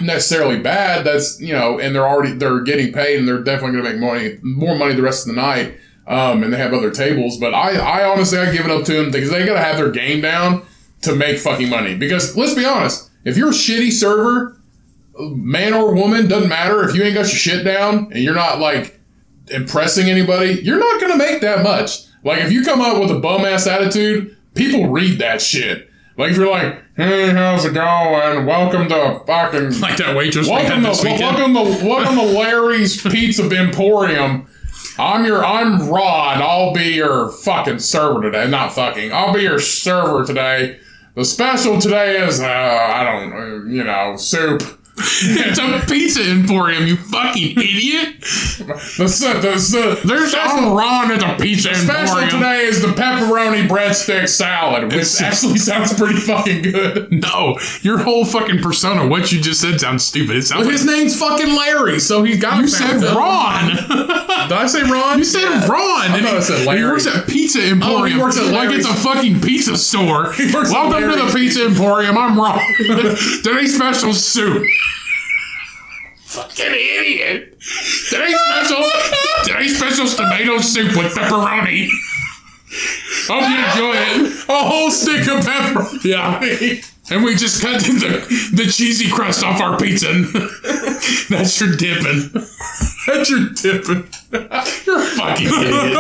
necessarily bad. That's you know, and they're already they're getting paid, and they're definitely going to make money more money the rest of the night. Um, and they have other tables, but I I honestly I give it up to them because they got to have their game down to make fucking money. Because let's be honest, if you're a shitty server, man or woman doesn't matter. If you ain't got your shit down and you're not like impressing anybody, you're not gonna make that much. Like if you come up with a bum ass attitude, people read that shit. Like if you're like, hey, how's it going? Welcome to fucking [LAUGHS] like that waitress we welcome to welcome to welcome to Larry's [LAUGHS] Pizza Emporium. I'm your I'm Rod. I'll be your fucking server today. Not fucking. I'll be your server today. The special today is uh, I don't you know soup. It's a pizza emporium, you fucking idiot. The, the, the, There's I'm Ron at the pizza Special emporium. today is the pepperoni breadstick salad, which It's- actually sounds pretty fucking good. No, your whole fucking persona, what you just said sounds stupid. It sounds like his name's fucking Larry, so he's got. you said Ron. Did I say Ron? You said Ron. and thought he, I said he works at Pizza Emporium. Oh, he works at like it's a fucking pizza store. Welcome to the Pizza Emporium. I'm Ron. [LAUGHS] Today's special soup. Fucking idiot. Today's special. Today's special's tomato soup with pepperoni. Hope you enjoy it. a whole stick of pepper. Yeah. And we just cut the, the cheesy crust off our pizza. and [LAUGHS] That's your dipping. That's your dipping. You're a fucking idiot.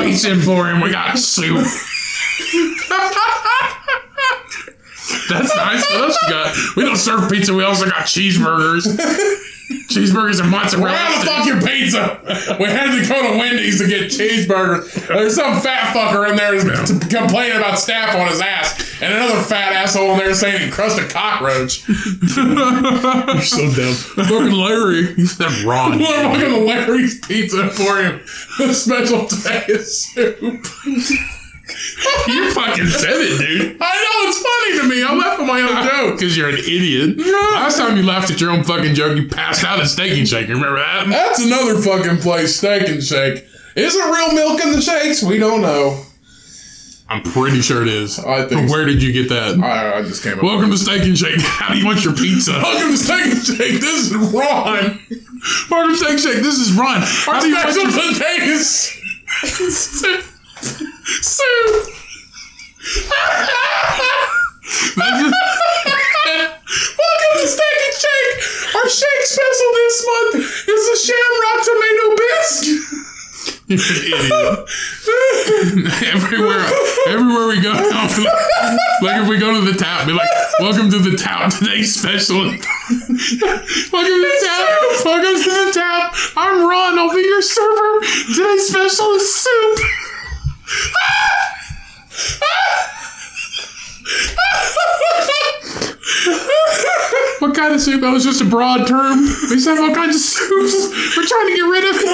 [LAUGHS] Pizza Emporium, we got soup. [LAUGHS] That's nice. What else you got? We don't serve pizza. We also got cheeseburgers. cheeseburgers and mozzarella. Out of sticks. fucking pizza. We had to go to Wendy's to get cheeseburgers. There's some fat fucker in there that's complaining about staph on his ass, and another fat asshole in there saying he crushed a cockroach. You're so dumb. Fucking Larry. You said Ron. Welcome to Larry's Pizza Emporium. The special today is soup. [LAUGHS] You fucking said it, dude. I know it's funny to me. I'm laughing at my own [LAUGHS] joke. Because you're an idiot. Last time you laughed at your own fucking joke, you passed out at Steak and Shake. Remember that? That's another fucking place, Steak and Shake. Is there real milk in the shakes? We don't know. I'm pretty sure it is. I think so. Where did you get that? I, I just came up. Welcome to Steak and Shake. [LAUGHS] How do you want your pizza? Welcome to Steak and Shake. This is Ron. Welcome to Steak and Shake. This is Ron. How Our do you want your today soup? [LAUGHS] Welcome to Steak and Shake. Our shake special this month is the Shamrock Tomato Bisque. You're an idiot. [LAUGHS] everywhere, everywhere we go, [LAUGHS] like if we go to the tap, be like, "Welcome to the tap today's special." welcome to the tap. Welcome to the tap. I'm Ron. I'll be your server. Today's special is soup. What kind of soup? That was just a broad term. We used to have all kinds of soups. We're trying to get rid of it.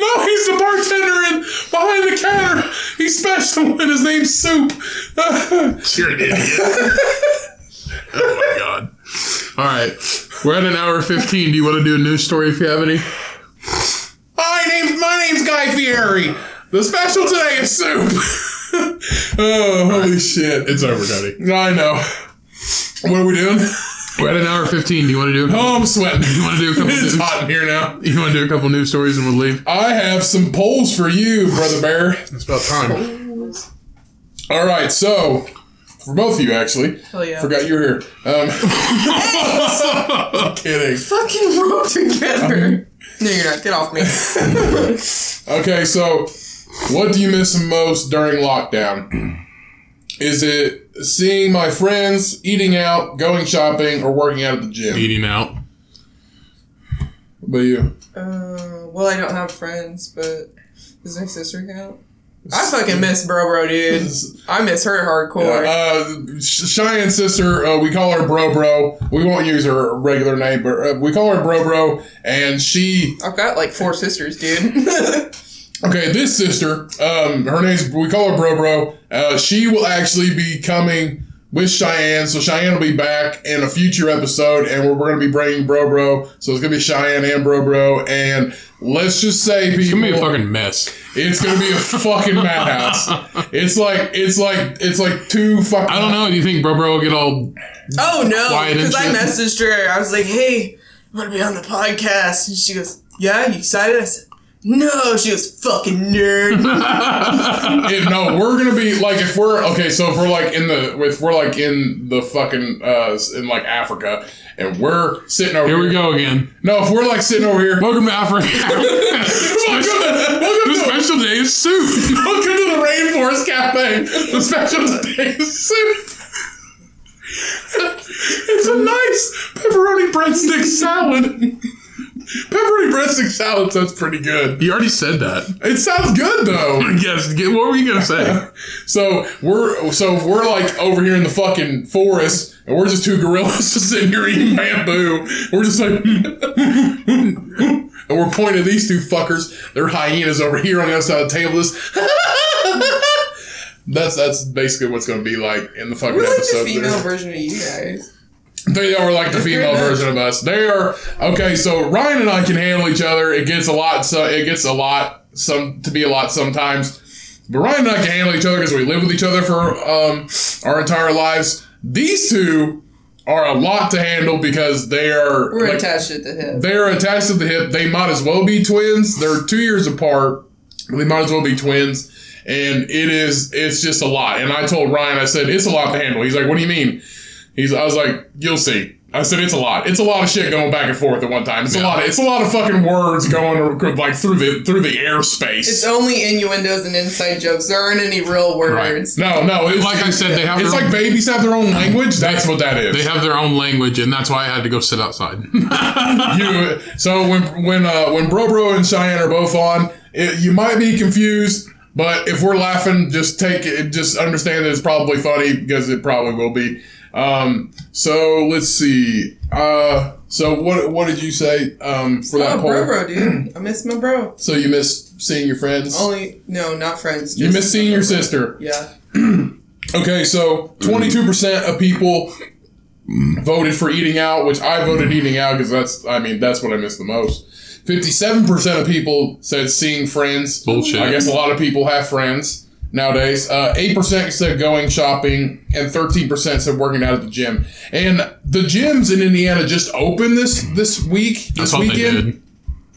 No, he's the bartender in behind the counter. He's special and his name's Soup. You're an idiot. oh my god. All right. We're at an hour 15. Do you want to do a news story if you have any? My name's my name's Guy Fieri. The special today is Soup. [LAUGHS] oh, holy shit. It's over, Cody. I know. What are we doing? We're at an hour 15. Do you want to do a couple, Oh, I'm sweating. you want to do a couple [LAUGHS] It's news? hot in here now. You want to do a couple news stories and we'll leave? I have some polls for you, Brother Bear. It's about time. All right, so for both of you, actually. Hell yeah. Forgot you were here. Um, I'm [LAUGHS] kidding. Fucking roll together. No, you're not. Get off me. Okay, so what do you miss the most during lockdown? [CLEARS THROAT] Is it seeing my friends, eating out, going shopping, or working out at the gym? Eating out. What about you? Uh, well, I don't have friends, but does my sister count? I fucking miss Bro Bro, dude. I miss her hardcore. Uh, Shyanne's sister, uh, we call her Bro Bro. We won't use her regular name, but uh, we call her Bro Bro. And she, I've got like four sisters, dude. [LAUGHS] okay, this sister, um, her name's, we call her Bro Bro. Uh, she will actually be coming with Shyanne. So Shyanne will be back in a future episode, and we're, we're going to be bringing Bro Bro. So it's going to be Shyanne and Bro Bro. And let's just say, people, It's gonna be a fucking mess. it's going to be a fucking madhouse. [LAUGHS] It's like, it's like, it's like two fucking. I don't know. Do you think Bro Bro will get all? oh no, because I messaged her. I was like, "Hey, I'm gonna be on the podcast," and she goes, "Yeah, you excited?" I said, "No." She was "Fucking nerd." [LAUGHS] If- no, we're gonna be like if we're okay. So if we're like in the if we're like in the fucking uh in like Africa and we're sitting over Here we go again. No, if we're like sitting over here. Welcome to Africa. [LAUGHS] welcome, to, welcome, the to, special day is soup. welcome to the Rainforest Cafe. The special today is soup. [LAUGHS] it's a nice pepperoni breadstick salad. Pepperoni breadstick salad sounds pretty good. You already said that. It sounds good though. [LAUGHS] Yes. Get, what were you gonna say? [LAUGHS] So we're so we're like over here in the fucking forest, and we're just two gorillas [LAUGHS] just sitting here eating bamboo. We're just like, and we're pointing at these two fuckers. They're hyenas over here on the other side of the table. This. That's that's basically what's going to be like in the fucking We're like the episode. female version of you guys. They are like the female version of us. They are okay. So Ryan and I can handle each other. It gets a lot. So it gets a lot. Some to be a lot sometimes. But Ryan and I can handle each other because we live with each other for um, our entire lives. These two are a lot to handle because they are We're like, attached at the hip. they are attached to the hip. They might as well be twins. They're two years apart. They might as well be twins. And it is, it's just a lot. And I told Ryan, I said, it's a lot to handle. He's like, what do you mean? He's, I was like, you'll see. I said, it's a lot. It's a lot of shit going back and forth at one time. It's a lot of, it's a lot of fucking words going like through the, through the airspace. It's only innuendos and inside jokes. There aren't any real words. no, no. It's, Like I said, they have it's their like own, babies have their own language. That's what that is. they have their own language, and that's why I had to go sit outside. [LAUGHS] you so when when uh, when Bro Bro and Cheyenne are both on, it, you might be confused, but if we're laughing, just take it. Just understand that it's probably funny because it probably will be. Um, so let's see. Uh, so what what did you say um, for that Oh, poll? bro, bro, dude. I miss my bro. So you miss seeing your friends. Only, no, not friends. you just- miss seeing your sister. Yeah. [CLEARS THROAT] Okay, so 22% of people voted for eating out, which I voted eating out because that's, I mean, that's what I miss the most. 57% of people said seeing friends. Bullshit. I guess a lot of people have friends. Nowadays. Uh, 8% said going shopping, and 13% said working out at the gym. And the gyms in Indiana just opened this this week, this weekend.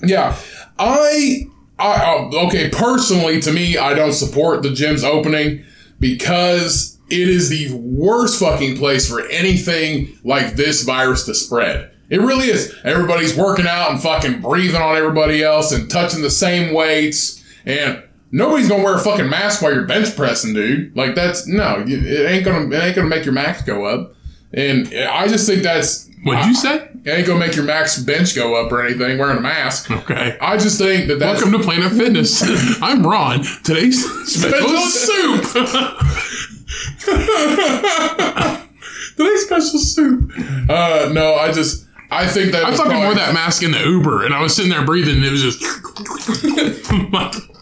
Yeah, I, I, uh, okay. Personally, to me, I don't support the gyms opening because it is the worst fucking place for anything like this virus to spread. It really is. Everybody's working out and fucking breathing on everybody else and touching the same weights, and nobody's gonna wear a fucking mask while you're bench pressing, dude. Like that's no, it ain't gonna, it ain't gonna make your max go up. And I just think that's What'd you say? it ain't gonna make your max bench go up or anything wearing a mask. Okay. I just think that that's Welcome to Planet Fitness. [LAUGHS] I'm Ron. Today's special soup. [LAUGHS] today's special soup. Uh, no, I just I think that I fucking wore that mask in the Uber, and I was sitting there breathing, and it was just [LAUGHS]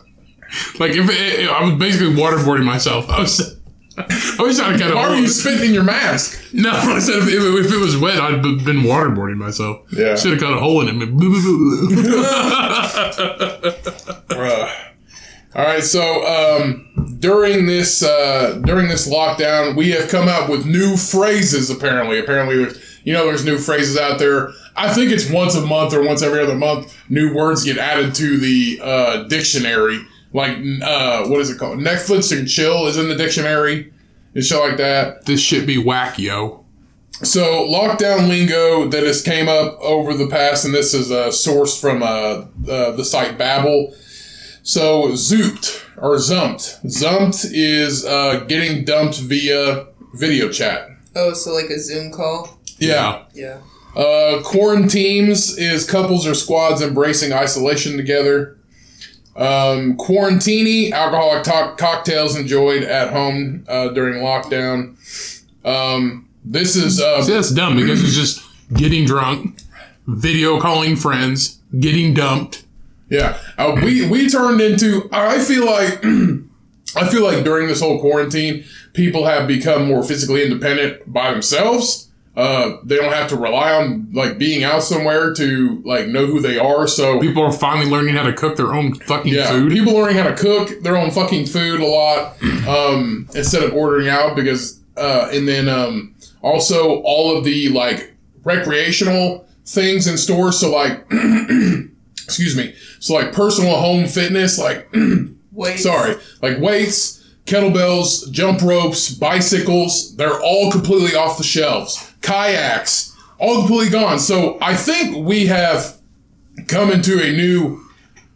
like if it, I was basically waterboarding myself. I was. I was trying to kind of. Why were you spitting your mask? No, [LAUGHS] I said if, if, if it was wet, I'd b- been waterboarding myself. Yeah. Should have cut a hole in it. [LAUGHS] Bruh. All right, so um, during this uh, during this lockdown, we have come up with new phrases. Apparently, apparently, there's you know there's new phrases out there. I think it's once a month or once every other month. New words get added to the uh, dictionary. Like uh, what is it called? Netflix and chill is in the dictionary and shit like that. this shit be whack, yo. So lockdown lingo that has came up over the past, and this is uh, sourced from uh, uh, the site Babel. So zooped or zumped. Zumped is uh, getting dumped via video chat. Oh, so like a Zoom call? Yeah. Yeah. Uh, quaranteams is couples or squads embracing isolation together. Um, quarantini, alcoholic to- cocktails enjoyed at home uh, during lockdown. Um, this is uh, See, that's dumb because it's just getting drunk, video calling friends, getting dumped. Yeah, uh, we we turned into. I feel like [CLEARS THROAT] I feel like during this whole quarantine, people have become more physically independent by themselves. Uh, they don't have to rely on like being out somewhere to like know who they are. So People are finally learning how to cook their own fucking yeah, food. people learning how to cook their own fucking food a lot [CLEARS THROAT] um, instead of ordering out because, uh, and then um, also all of the like recreational things in stores. So like, [CLEARS THROAT] excuse me. So like personal home fitness, like [CLEARS THROAT] Wait. sorry, like weights, kettlebells, jump ropes, bicycles, they're all completely off the shelves. Kayaks, all completely gone. So I think we have come into a new,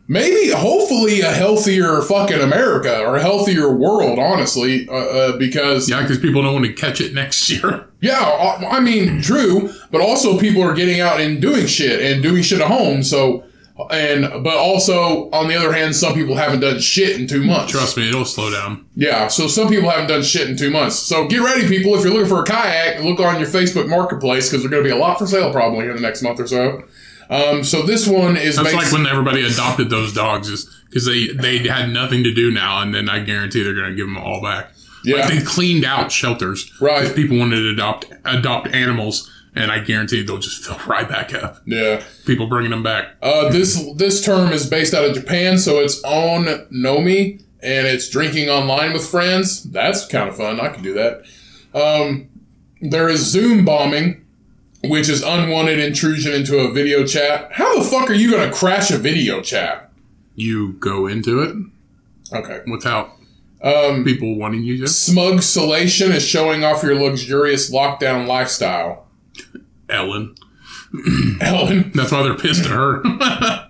maybe hopefully a healthier fucking America or a healthier world, honestly, uh, uh, because yeah, because people don't want to catch it next [LAUGHS] year. yeah, I I mean, true, but also people are getting out and doing shit and doing shit at home. So, and but also on the other hand, some people haven't done shit in two months. Trust me, it'll slow down. Yeah, so some people haven't done shit in two months. So get ready, people. If you're looking for a kayak, look on your Facebook Marketplace because there's going to be a lot for sale probably in the next month or so. Um, so this one is That's like when everybody adopted those dogs, is because they they had nothing to do now, and then I guarantee they're going to give them all back. Yeah. Like they cleaned out shelters, Right. People wanted to adopt adopt animals, and I guarantee they'll just fill [LAUGHS] right back up. yeah. People bringing them back. Uh, this this term is based out of Japan, so it's on Nomi, and it's drinking online with friends. That's kind of fun. I can do that. Um, there is Zoom bombing, which is unwanted intrusion into a video chat. How the fuck are you going to crash a video chat? You go into it Okay. without Um, people wanting you to. smugsolation is showing off your luxurious lockdown lifestyle. Ellen. [CLEARS THROAT] Ellen, That's why they're pissed at her. [LAUGHS]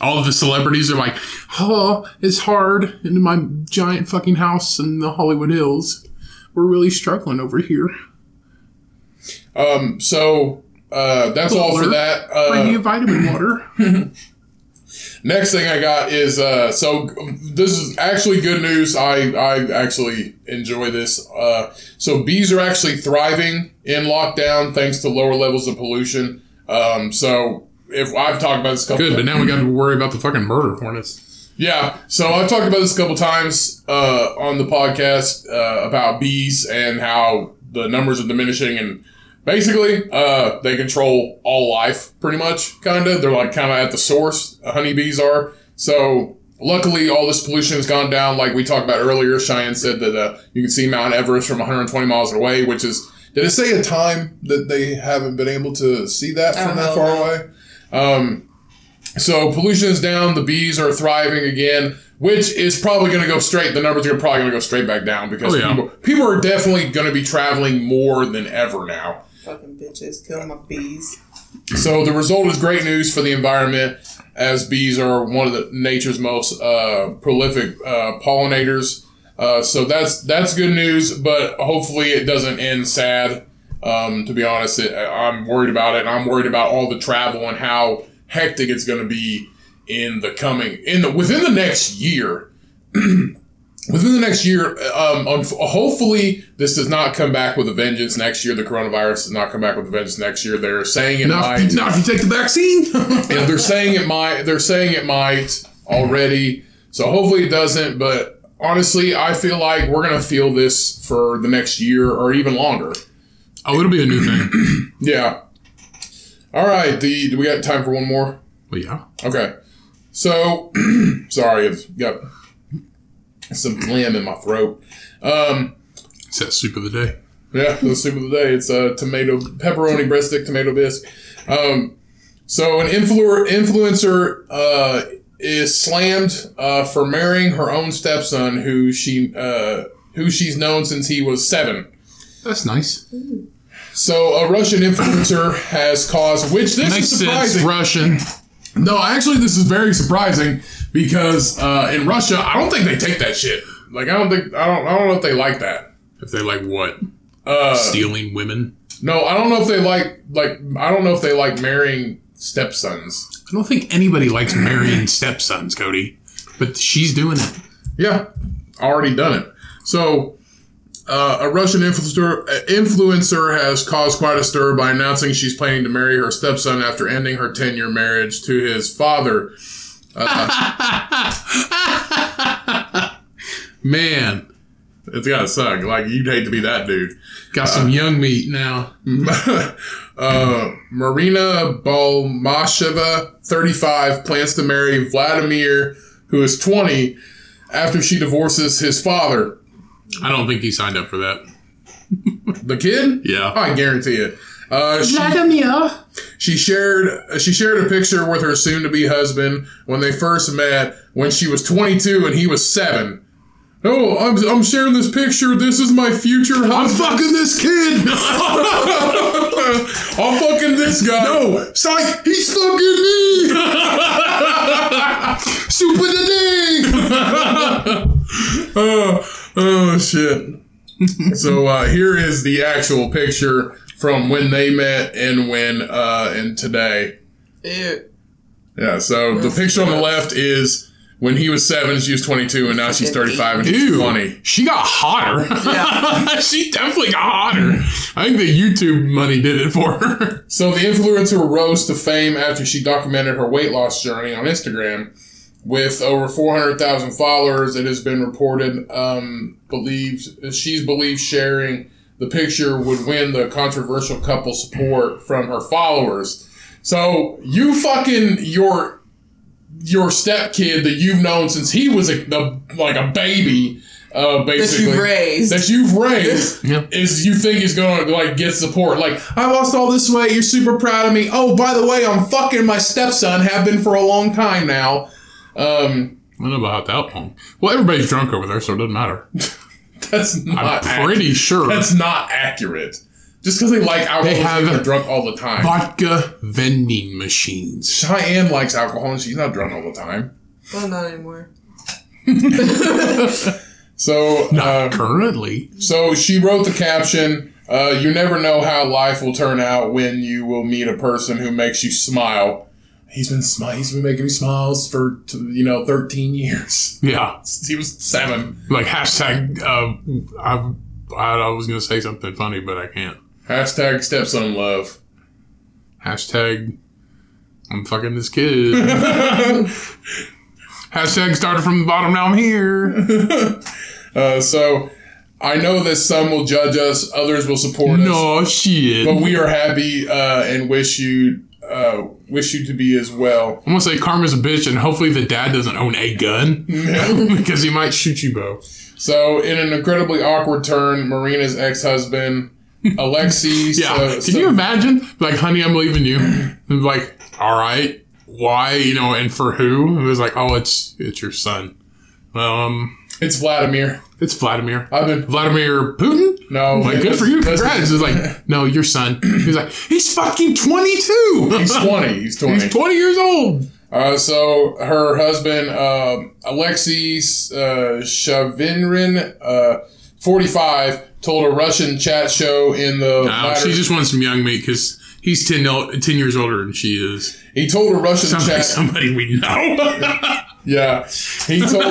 All of the celebrities are like, oh, it's hard in my giant fucking house in the Hollywood Hills. We're really struggling over here. um, so uh, that's all for that. Bring me a Uh, vitamin water. [CLEARS THROAT] next thing I got is uh, so this is actually good news. I I actually enjoy this. Uh, so bees are actually thriving in lockdown thanks to lower levels of pollution. Um, so if I've talked about this a couple Good, but now we got to worry about the fucking murder hornets. Yeah, so I've talked about this a couple times uh, on the podcast uh, about bees and how the numbers are diminishing, and basically uh, they control all life, pretty much. Kind of, they're like kind of at the source. Honeybees are so luckily, all this pollution has gone down. Like we talked about earlier, Shyanne said that uh, you can see Mount Everest from 120 miles away, which is. Did it say a time that they haven't been able to see that from that Oh, far no. away? Um, so pollution is down. The bees are thriving again, which is probably going to go straight. The numbers are probably going to go straight back down because Oh, yeah. people people are definitely going to be traveling more than ever now. Fucking bitches, killing my bees. So the result is great news for the environment, as bees are one of the nature's most uh, prolific uh, pollinators. Uh, so that's that's good news, but hopefully it doesn't end sad. Um, to be honest, it, I'm worried about it. I'm worried about all the travel and how hectic it's going to be in the coming in the within the next year. [CLEARS THROAT] within the next year, um, hopefully this does not come back with a vengeance next year. The coronavirus does not come back with a vengeance next year. They're saying it Not, might. not if you take the vaccine. [LAUGHS] Yeah, they're saying it might. They're saying it might already. So hopefully it doesn't. But honestly, I feel like we're gonna feel this for the next year or even longer. oh, it'll be a new thing. [CLEARS THROAT] Yeah. All right. The do we got time for one more? Well, yeah. Okay. So [CLEARS THROAT] sorry, I've got [LAUGHS] some phlegm in my throat. Um, It's that soup of the day. Yeah, the soup of the day. It's a tomato pepperoni breadstick tomato bisque. Um, so an influ- influencer uh, is slammed uh, for marrying her own stepson, who she uh, who she's known since he was seven. That's nice. So a Russian influencer has caused, which this Makes is sense. surprising. Russian. No, actually, this is very surprising because uh, in Russia, I don't think they take that shit. Like, I don't think I don't I don't know if they like that. If they like what? Uh, Stealing women. No, I don't know if they like like I don't know if they like marrying stepsons. I don't think anybody likes marrying [CLEARS THROAT] stepsons, Cody. But she's doing it. Yeah, already done it. So, uh, a Russian influencer uh, influencer has caused quite a stir by announcing she's planning to marry her stepson after ending her ten year marriage to his father. [LAUGHS] Man, It's gotta suck. Like you'd hate to be that dude. got some young meat now. [LAUGHS] uh, Marina Balmasheva, 35, plans to marry Vladimir, who is 20, after she divorces his father. I don't think he signed up for that. The kid? Yeah. I guarantee it. Uh, she, Vladimir. she shared she shared a picture with her soon-to-be husband when they first met when she was 22 and he was seven. Oh, I'm, I'm sharing this picture. This is my future I'm fucking this kid. [LAUGHS] I'm fucking this guy. no, psych, he's fucking me. Soup of the day. oh, oh shit. so uh, here is the actual picture from when they met and when uh, and today. Ew. Yeah. So the picture on the left is when he was seven, she was twenty two, and now she's thirty five and he's Ew, twenty. she got hotter. Yeah. [LAUGHS] she definitely got hotter. I think the YouTube money did it for her. So the influencer rose to fame after she documented her weight loss journey on Instagram. With over 400,000 followers, it has been reported, um, believed, she's believed sharing the picture would win the controversial couple support from her followers. So you fucking, your, your stepkid that you've known since he was a, the, like a baby, uh, That basically. you've raised. That you've raised [LAUGHS] Yeah. is you think he's gonna like get support. Like, I lost all this weight, you're super proud of me. Oh, by the way, I'm fucking my stepson, have been for a long time now. Um, I don't know about that long. Well, everybody's drunk over there, so it doesn't matter. [LAUGHS] that's not. I'm pretty ac- sure that's not accurate. Just because they like alcohol, They they have- they're drunk all the time. vodka vending machines. Shyanne likes alcohol and she's not drunk all the time. well, not anymore. [LAUGHS] So, Not uh, currently. so she wrote the caption. Uh, you never know how life will turn out when you will meet a person who makes you smile. He's been smi- He's been making me smiles for t- you know thirteen years. Yeah. [LAUGHS] He was seven. Like hashtag. Uh, I, I was gonna say something funny, but I can't. Hashtag stepson love. Hashtag. I'm fucking this kid. [LAUGHS] hashtag started from the bottom. Now I'm here. [LAUGHS] Uh, so I know that some will judge us, others will support us, No shit. but we are happy uh, and wish you uh, wish you to be as well. I'm gonna say karma's a bitch, and hopefully the dad doesn't own a gun [LAUGHS] because he might shoot you both. So, in an incredibly awkward turn, Marina's ex-husband, Alexei, [LAUGHS] Yeah, uh, can so- you imagine? Like, honey, I'm leaving you. And like, all right, why? You know, and for who? It was like, oh, it's it's your son. Um, it's Vladimir. it's Vladimir. I've been Vladimir Putin. no, Like, good for you. [LAUGHS] Congrats. It's like, [LAUGHS] no, your son. He's like, he's fucking 22. He's twenty. He's twenty. He's 20 years old. Uh, so her husband, uh, Alexei uh, Shavinrin, uh, 45, told a Russian chat show in the No, latter- she just wants some young meat because he's 10, 10 years older than she is. he told a Russian Sounds like chat. somebody we know. [LAUGHS] Yeah, he told.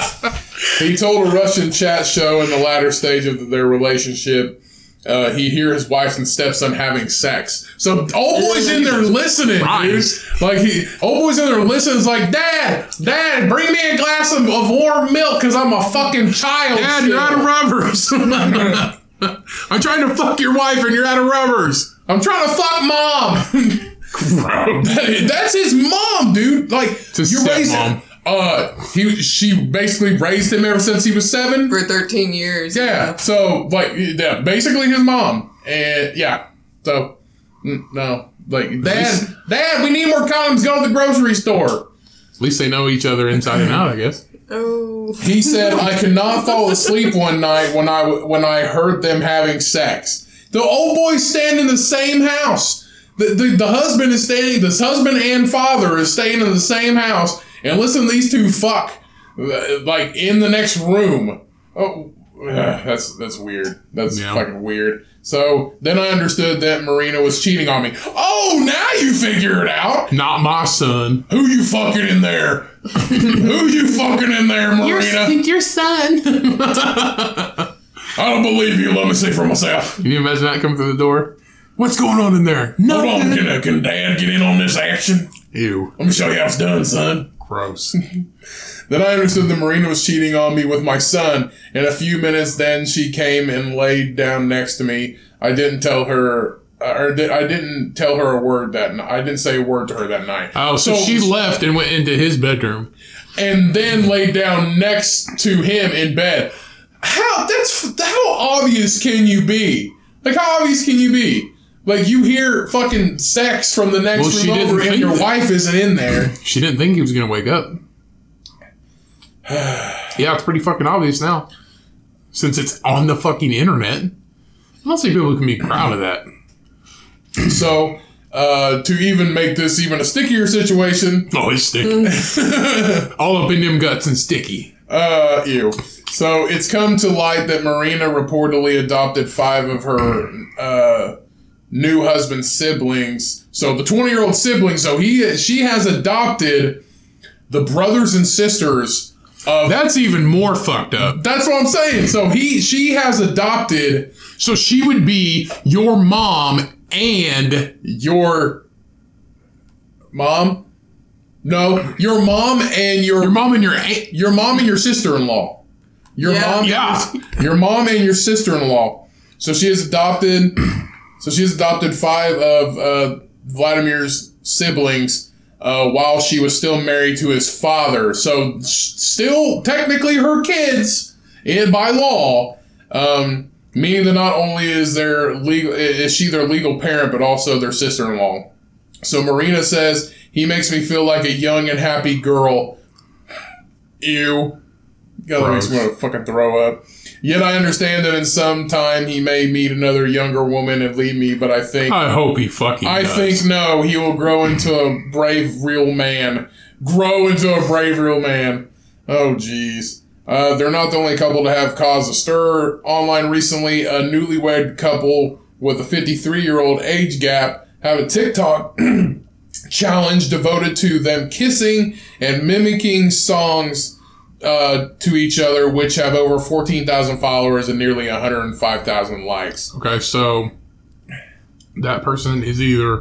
[LAUGHS] he told a Russian chat show in the latter stage of their relationship. Uh, he hear his wife and stepson having sex. So old boy's in there listening, dude. Like he, old boy's in there listening. It's like, Dad, Dad, bring me a glass of, of warm milk because I'm a fucking child. Dad, you're out of rubbers. [LAUGHS] I'm trying to fuck your wife and you're out of rubbers. I'm trying to fuck mom. [LAUGHS] That- That's his mom, dude. Like you're raising. stepmom. Uh, he she basically raised him ever since he was seven. For 13 years. Yeah. So like, yeah, basically his mom, and yeah. So mm, no, like, dad, dad, we need more condoms. Go to the grocery store. At least they know each other inside and out, I guess. Oh. He said, I [LAUGHS] could not fall asleep one night when I when I heard them having sex. The old boys stand in the same house. The, the, the husband is staying. This husband and father is staying in the same house, and listen to these two fuck, like in the next room. Oh, that's that's weird. That's Yeah. fucking weird. So then I understood that Marina was cheating on me. Oh, now you figure it out. Not my son. Who you fucking in there? [LAUGHS] Who you fucking in there, Marina? You think your son. [LAUGHS] I don't believe you. Let me see for myself. Can you imagine that coming through the door? What's going on in there? No. Hold on, can, uh, can Dad get in on this action? Ew. Let me show you how it's done, son. Gross. [LAUGHS] Then I understood that Marina was cheating on me with my son. In a few minutes, then she came and laid down next to me. I didn't tell her, uh, or di- I didn't tell her a word that night. I didn't say a word to her that night. Oh, so, she left and went into his bedroom. and then laid down next to him in bed. How that's how obvious can you be? Like how obvious can you be? Like you hear fucking sex from the next Well, she room didn't over, and your that. wife isn't in there. [LAUGHS] She didn't think he was going to wake up. [SIGHS] yeah, it's pretty fucking obvious now. Since it's on the fucking internet. I don't see people can be proud of that. [CLEARS THROAT] So uh, to even make this even a stickier situation, Oh, it's sticky. [LAUGHS] All up in them guts and sticky. uh, ew. So it's come to light that Marina reportedly adopted five of her uh, new husband's siblings. So the twenty-year-old sibling. So he she has adopted the brothers and sisters of That's even more fucked up. That's what I'm saying. So he she has adopted So she would be your mom and your mom. No, your mom and your your mom and your aunt. your mom and your sister-in-law. Your Yeah. mom, Yeah. your mom and your sister-in-law. So she has adopted. So she's adopted five of uh, Vladimir's siblings uh, while she was still married to his father. So still technically her kids, and by law. Um, meaning that not only is their legal is she their legal parent, but also their sister-in-law. So Marina says he makes me feel like a young and happy girl. Ew. God, that makes me want to fucking throw up. Yet I understand that in some time he may meet another younger woman and leave me, but I think I hope he fucking. I does. think no, he will grow into a brave real man. Grow into a brave real man. Oh jeez. Uh, they're not the only couple to have caused a stir online recently. A newlywed couple with a 53 year old age gap have a TikTok [CLEARS THROAT] challenge devoted to them kissing and mimicking songs uh, to each other, which have over 14,000 followers and nearly 105,000 likes. Okay, so that person is either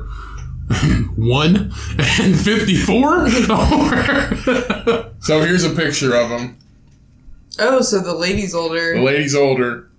[LAUGHS] one and fifty-four, [LAUGHS] So here's a picture of them. Oh, so the lady's older. The lady's older.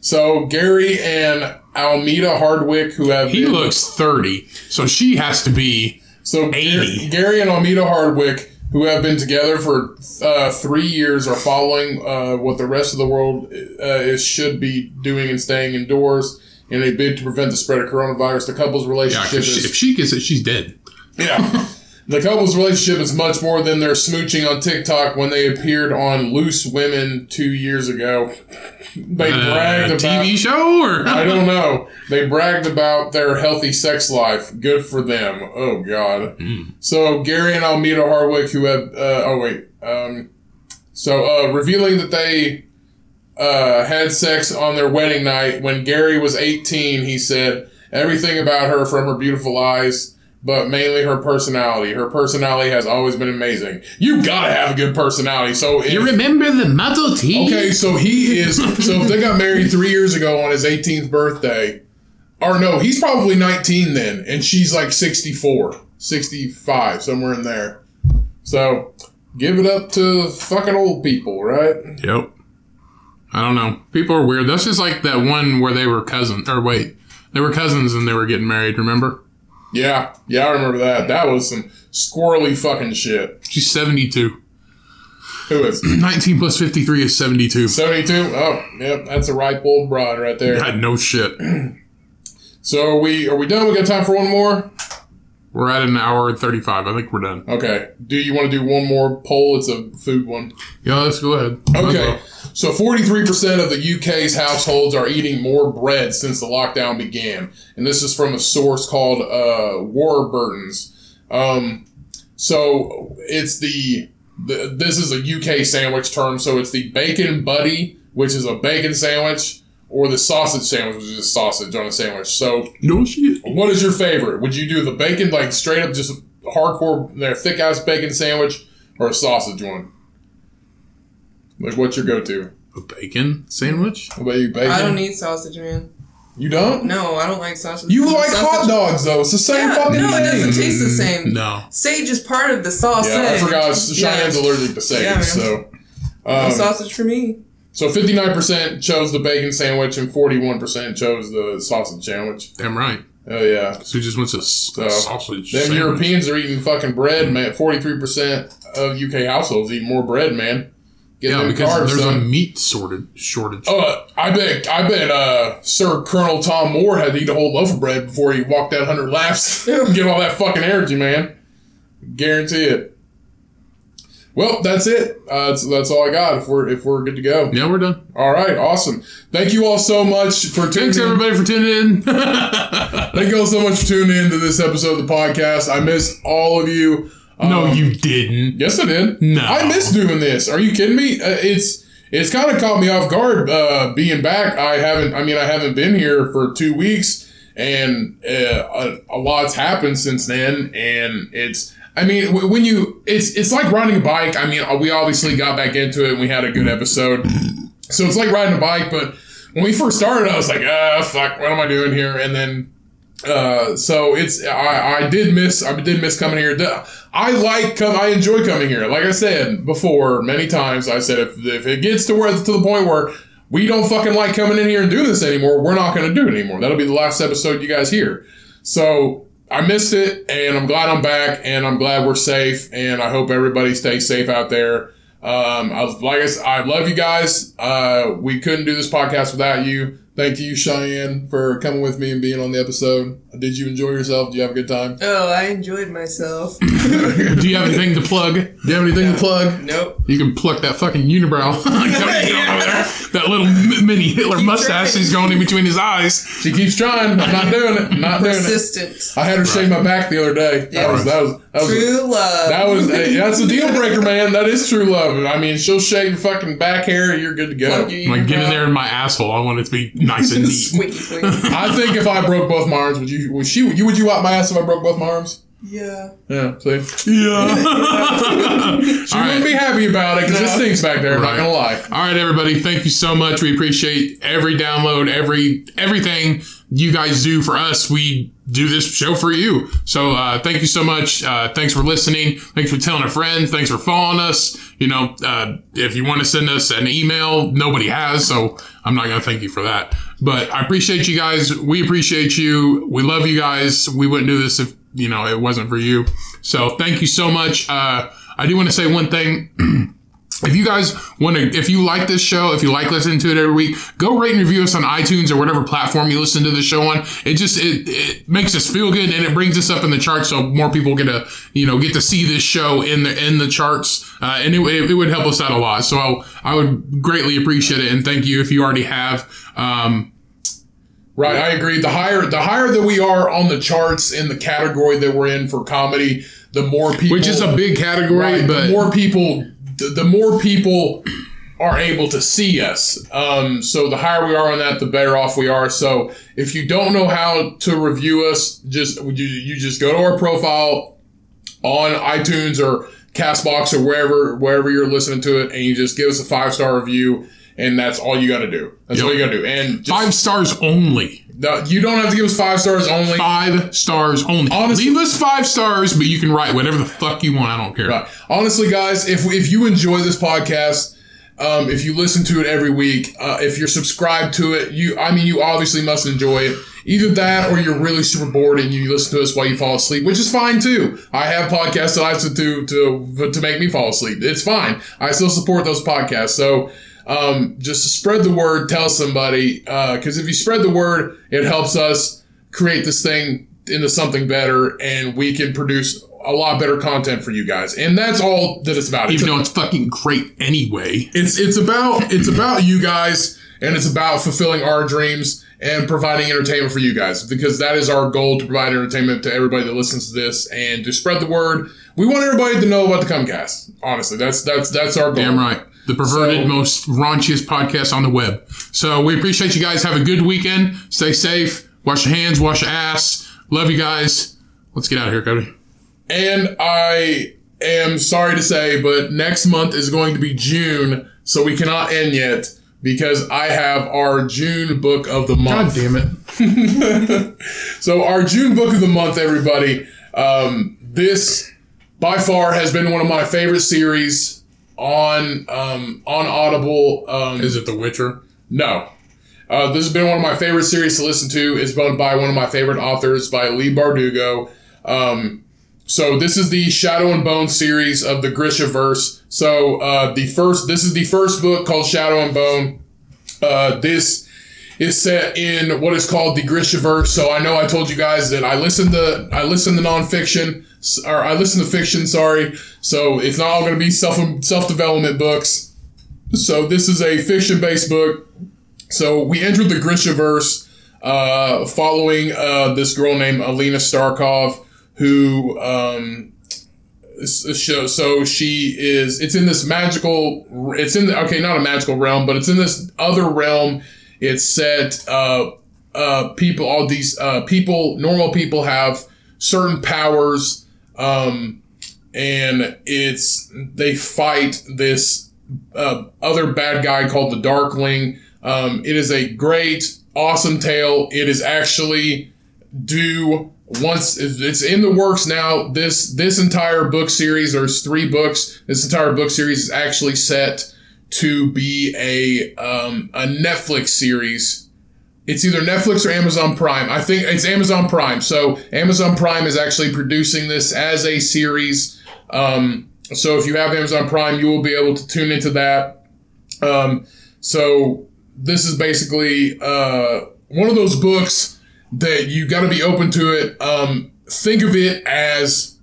So Gary and Almeda Hardwick, who have He been- looks 30, so she has to be. so 80. Gary, Gary and Almeda Hardwick, who have been together for uh, three years, are following uh, what the rest of the world uh, is should be doing and staying indoors in a bid to prevent the spread of coronavirus. The couple's yeah, she, is. If she gets it, she's dead. Yeah. The couple's relationship is much more than their smooching on TikTok when they appeared on Loose Women two years ago. They Uh, bragged about. TV show or I don't [LAUGHS] know. They bragged about their healthy sex life. Good for them. Oh God. So Gary and Almeda Hardwick, who have uh, oh wait, um, so uh, revealing that they uh, had sex on their wedding night when Gary was 18, he said everything about her from her beautiful eyes. But mainly her personality. Her personality has always been amazing. You gotta have a good personality. So if, You remember the Model T? Okay, so he is. So if they got married three years ago on his 18th birthday, or no, he's probably 19 then, and she's like 64, 65, somewhere in there. So give it up to fucking old people, right? Yep. I don't know. People are weird. That's just like that one where they were cousins. Or wait, they were cousins and they were getting married. Remember? Yeah, yeah, I remember that. That was some squirrely fucking shit. She's 72. Who is [CLEARS THROAT] 19 plus 53 is 72. 72? Oh, yep, that's a ripe old broad right there. God, no shit. [CLEARS THROAT] So are we are we done? We got time for one more? We're at an hour and 35. I think we're done. Okay. Do you want to do one more poll? It's a food one. Yeah, let's go ahead. Okay. So 43% of the UK's households are eating more bread since the lockdown began. And this is from a source called uh, Warburton's. Um, so it's the, the, this is a UK sandwich term. So it's the bacon buddy, which is a bacon sandwich, or the sausage sandwich, which is just sausage on a sandwich. So No shit. what is your favorite? Would you do the bacon, like straight up just hardcore, their thick ass bacon sandwich, or a sausage one? Like, what's your go to? A bacon sandwich? What about you, bacon? I don't eat sausage, man. You don't? No, I don't like sausage. You like sausage. hot dogs though. It's the same Yeah, fucking no, thing. No, it doesn't taste the same. No. Sage is part of the sausage. Yeah, I forgot. Shyanne's Yeah. allergic to sage, Yeah, man. so. No Um, sausage for me. so 59% chose the bacon sandwich and 41% chose the sausage sandwich. Damn right. Oh yeah. So just wants a, s- a So, sausage. Them sandwich. Europeans are eating fucking bread, man. 43% of UK households eat more bread, man. Get Yeah, because carbs, there's a meat sorted shortage. Oh, I bet, I bet, uh, Sir Colonel Tom Moore had to eat a whole loaf of bread before he walked that hundred laps. [LAUGHS] [LAUGHS] Get all that fucking energy, man. Guarantee it. Well, that's it. Uh, that's, that's all I got. If we're if we're good to go. Yeah, we're done. All right, awesome. Thank you all so much for tuning. Thanks everybody for tuning in. [LAUGHS] Thank you all so much for tuning in to this episode of the podcast. I miss all of you. No, Um, you didn't. Yes, I did. No. I miss doing this. Are you kidding me? Uh, it's it's kind of caught me off guard uh, being back. I haven't. I mean, I haven't been here for two weeks, and uh, a, a lot's happened since then. And it's. I mean, w- when you it's it's like riding a bike. I mean, we obviously got back into it, and we had a good episode. So it's like riding a bike, but when we first started, I was like, ah, fuck, what am I doing here? And then uh, so it's I, I did miss I did miss coming here. I like come I enjoy coming here. Like I said before many times, I said if if it gets to where to the point where we don't fucking like coming in here and doing this anymore, we're not going to do it anymore. That'll be the last episode you guys hear. So I missed it, and I'm glad I'm back, and I'm glad we're safe, and I hope everybody stays safe out there. Um, I was, like I said, I love you guys. Uh, we couldn't do this podcast without you. Thank you, Shyanne, for coming with me and being on the episode. Did you enjoy yourself? Do you have a good time? Oh, I enjoyed myself. [LAUGHS] [LAUGHS] Do you have anything to plug? Do you have anything to plug? nope. You can pluck that fucking unibrow. [LAUGHS] that little mini Hitler mustache trying. he's going in between his eyes. She keeps trying. I'm not doing it. I'm not doing it. Persistent. I had her shave my back the other day. Yeah. that was that was True love. that was hey, that's a deal [LAUGHS] breaker, man. That is true love. I mean, she'll shave your fucking back hair, you're good to go. Plug your Like get in there in my asshole. I want it to be nice and neat. [LAUGHS] Squeaky clean. I think if I broke both my arms, would you? Would she? You would you wipe my ass if I broke both my arms? yeah. Yeah. See, Yeah. [LAUGHS] she All wouldn't be happy about it because it No. stinks back there. I'm Right. not gonna lie. All right, everybody. Thank you so much. We appreciate every download, every everything you guys do for us. We do this show for you. So uh, thank you so much. Uh, thanks for listening. Thanks for telling a friend. Thanks for following us. You know, uh, if you want to send us an email, nobody has, so I'm not going to thank you for that. But I appreciate you guys. We appreciate you. We love you guys. We wouldn't do this if you know it wasn't for you. So thank you so much. Uh, I do want to say one thing. [CLEARS THROAT] If you guys want to, if you like this show, if you like listening to it every week, go rate and review us on iTunes or whatever platform you listen to the show on. It just it, it makes us feel good and it brings us up in the charts, so more people get to you know get to see this show in the in the charts, uh, and it, it, would help us out a lot. So I, I would greatly appreciate it, and thank you if you already have. Um, Right, I agree. The higher the higher that we are on the charts in the category that we're in for comedy, the more people which is a big category, right, but the more people the, the more people are able to see us. Um, so the higher we are on that, the better off we are. So if you don't know how to review us, just you, you just go to our profile on iTunes or Castbox or wherever wherever you're listening to it, and you just give us a five star review, and that's all you got to do. That's Yep. all you got to do. And just, five stars only. No, you don't have to give us five stars only. Five stars only. Honestly- Leave us five stars, but you can write whatever the fuck you want. I don't care. Right. Honestly, guys, if if you enjoy this podcast, um, if you listen to it every week, uh, if you're subscribed to it, you I mean, you obviously must enjoy it. Either that, or you're really super bored and you listen to us while you fall asleep, which is fine too. I have podcasts that I listen to to to make me fall asleep. It's fine. I still support those podcasts. So. Um, just spread the word, tell somebody, because if you spread the word, it helps us create this thing into something better, and we can produce a lot better content for you guys. And that's all that it's about. It's, Even though it's fucking great anyway. it's it's about it's about you guys, and it's about fulfilling our dreams and providing entertainment for you guys because that is our goal to provide entertainment to everybody that listens to this and to spread the word. We want everybody to know about the Cummcast. Honestly, that's that's that's our goal. Damn right. The perverted, So- most raunchiest podcast on the web. So we appreciate you guys. Have a good weekend. Stay safe. Wash your hands. Wash your ass. Love you guys. Let's get out of here, Cody. And I am sorry to say, but next month is going to be June, so we cannot end yet because I have our June book of the month. God damn it. [LAUGHS] So our June book of the month, everybody. Um, this by far has been one of my favorite series on um, on Audible. Um, Is it The Witcher? no. Uh, this has been one of my favorite series to listen to. It's done by one of my favorite authors, by Leigh Bardugo. Um, so this is the Shadow and Bone series of the Grishaverse. So uh, the first, this is the first book called Shadow and Bone. Uh, this is set in what is called the Grishaverse. So I know I told you guys that I listen to I listen to nonfiction or I listen to fiction. Sorry, so it's not all going to be self self development books. So this is a fiction based book. So we entered the Grishaverse, uh, following uh, this girl named Alina Starkov, who um, show. So she is. It's in this magical. It's in the okay, not a magical realm, but it's in this other realm. It's set. Uh, uh, people, all these uh, people, normal people have certain powers, um, and it's they fight this uh, other bad guy called the Darkling. Um, it is a great, awesome tale. It is actually due once it's in the works now. This this entire book series, there's three books. This entire book series is actually set to be a um, a Netflix series. It's either Netflix or Amazon Prime. I think it's Amazon Prime. So Amazon Prime is actually producing this as a series. Um, so if you have Amazon Prime, you will be able to tune into that. Um, so this is basically uh, one of those books that you got to be open to it. Um, think of it as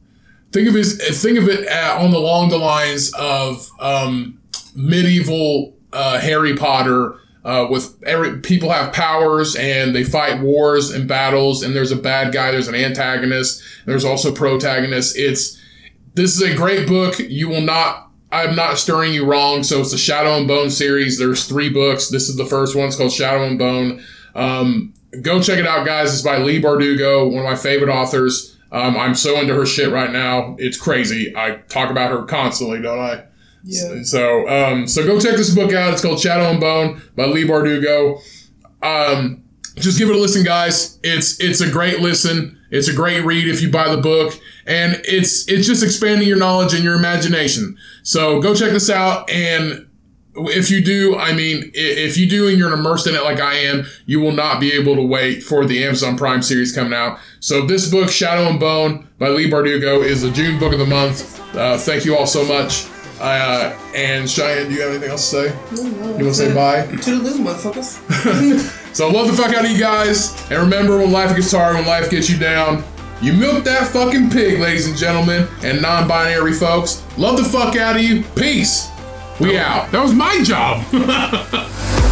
think of it think of it uh, on the along the lines of um, medieval uh, Harry Potter. Uh, with every people have powers and they fight wars and battles and there's a bad guy there's an antagonist there's also protagonists. It's this is a great book. You will not i'm not stirring you wrong. So it's the shadow and bone series. There's three books. This is the first one. It's called shadow and bone. Um, go check it out guys. It's by leigh bardugo one of my favorite authors. Um, i'm so into her shit right now. It's crazy. I talk about her constantly don't i Yeah. so, um, so go check this book out. It's called Shadow and Bone by Leigh Bardugo. Um, just give it a listen, guys. It's it's a great listen. It's a great read if you buy the book, and it's it's just expanding your knowledge and your imagination. So go check this out, and if you do, I mean, if you do and you're immersed in it like I am, you will not be able to wait for the Amazon Prime series coming out. So this book, Shadow and Bone by Leigh Bardugo, is the June book of the month. Uh, thank you all so much. Uh, and Shyanne, do you have anything else to say? You want to say bye? To the Toodaloo, motherfuckers. [LAUGHS] So love the fuck out of you guys, and remember when life gets hard, when life gets you down, you milk that fucking pig, ladies and gentlemen, and non-binary folks. Love the fuck out of you. Peace. We out. That was my job. [LAUGHS]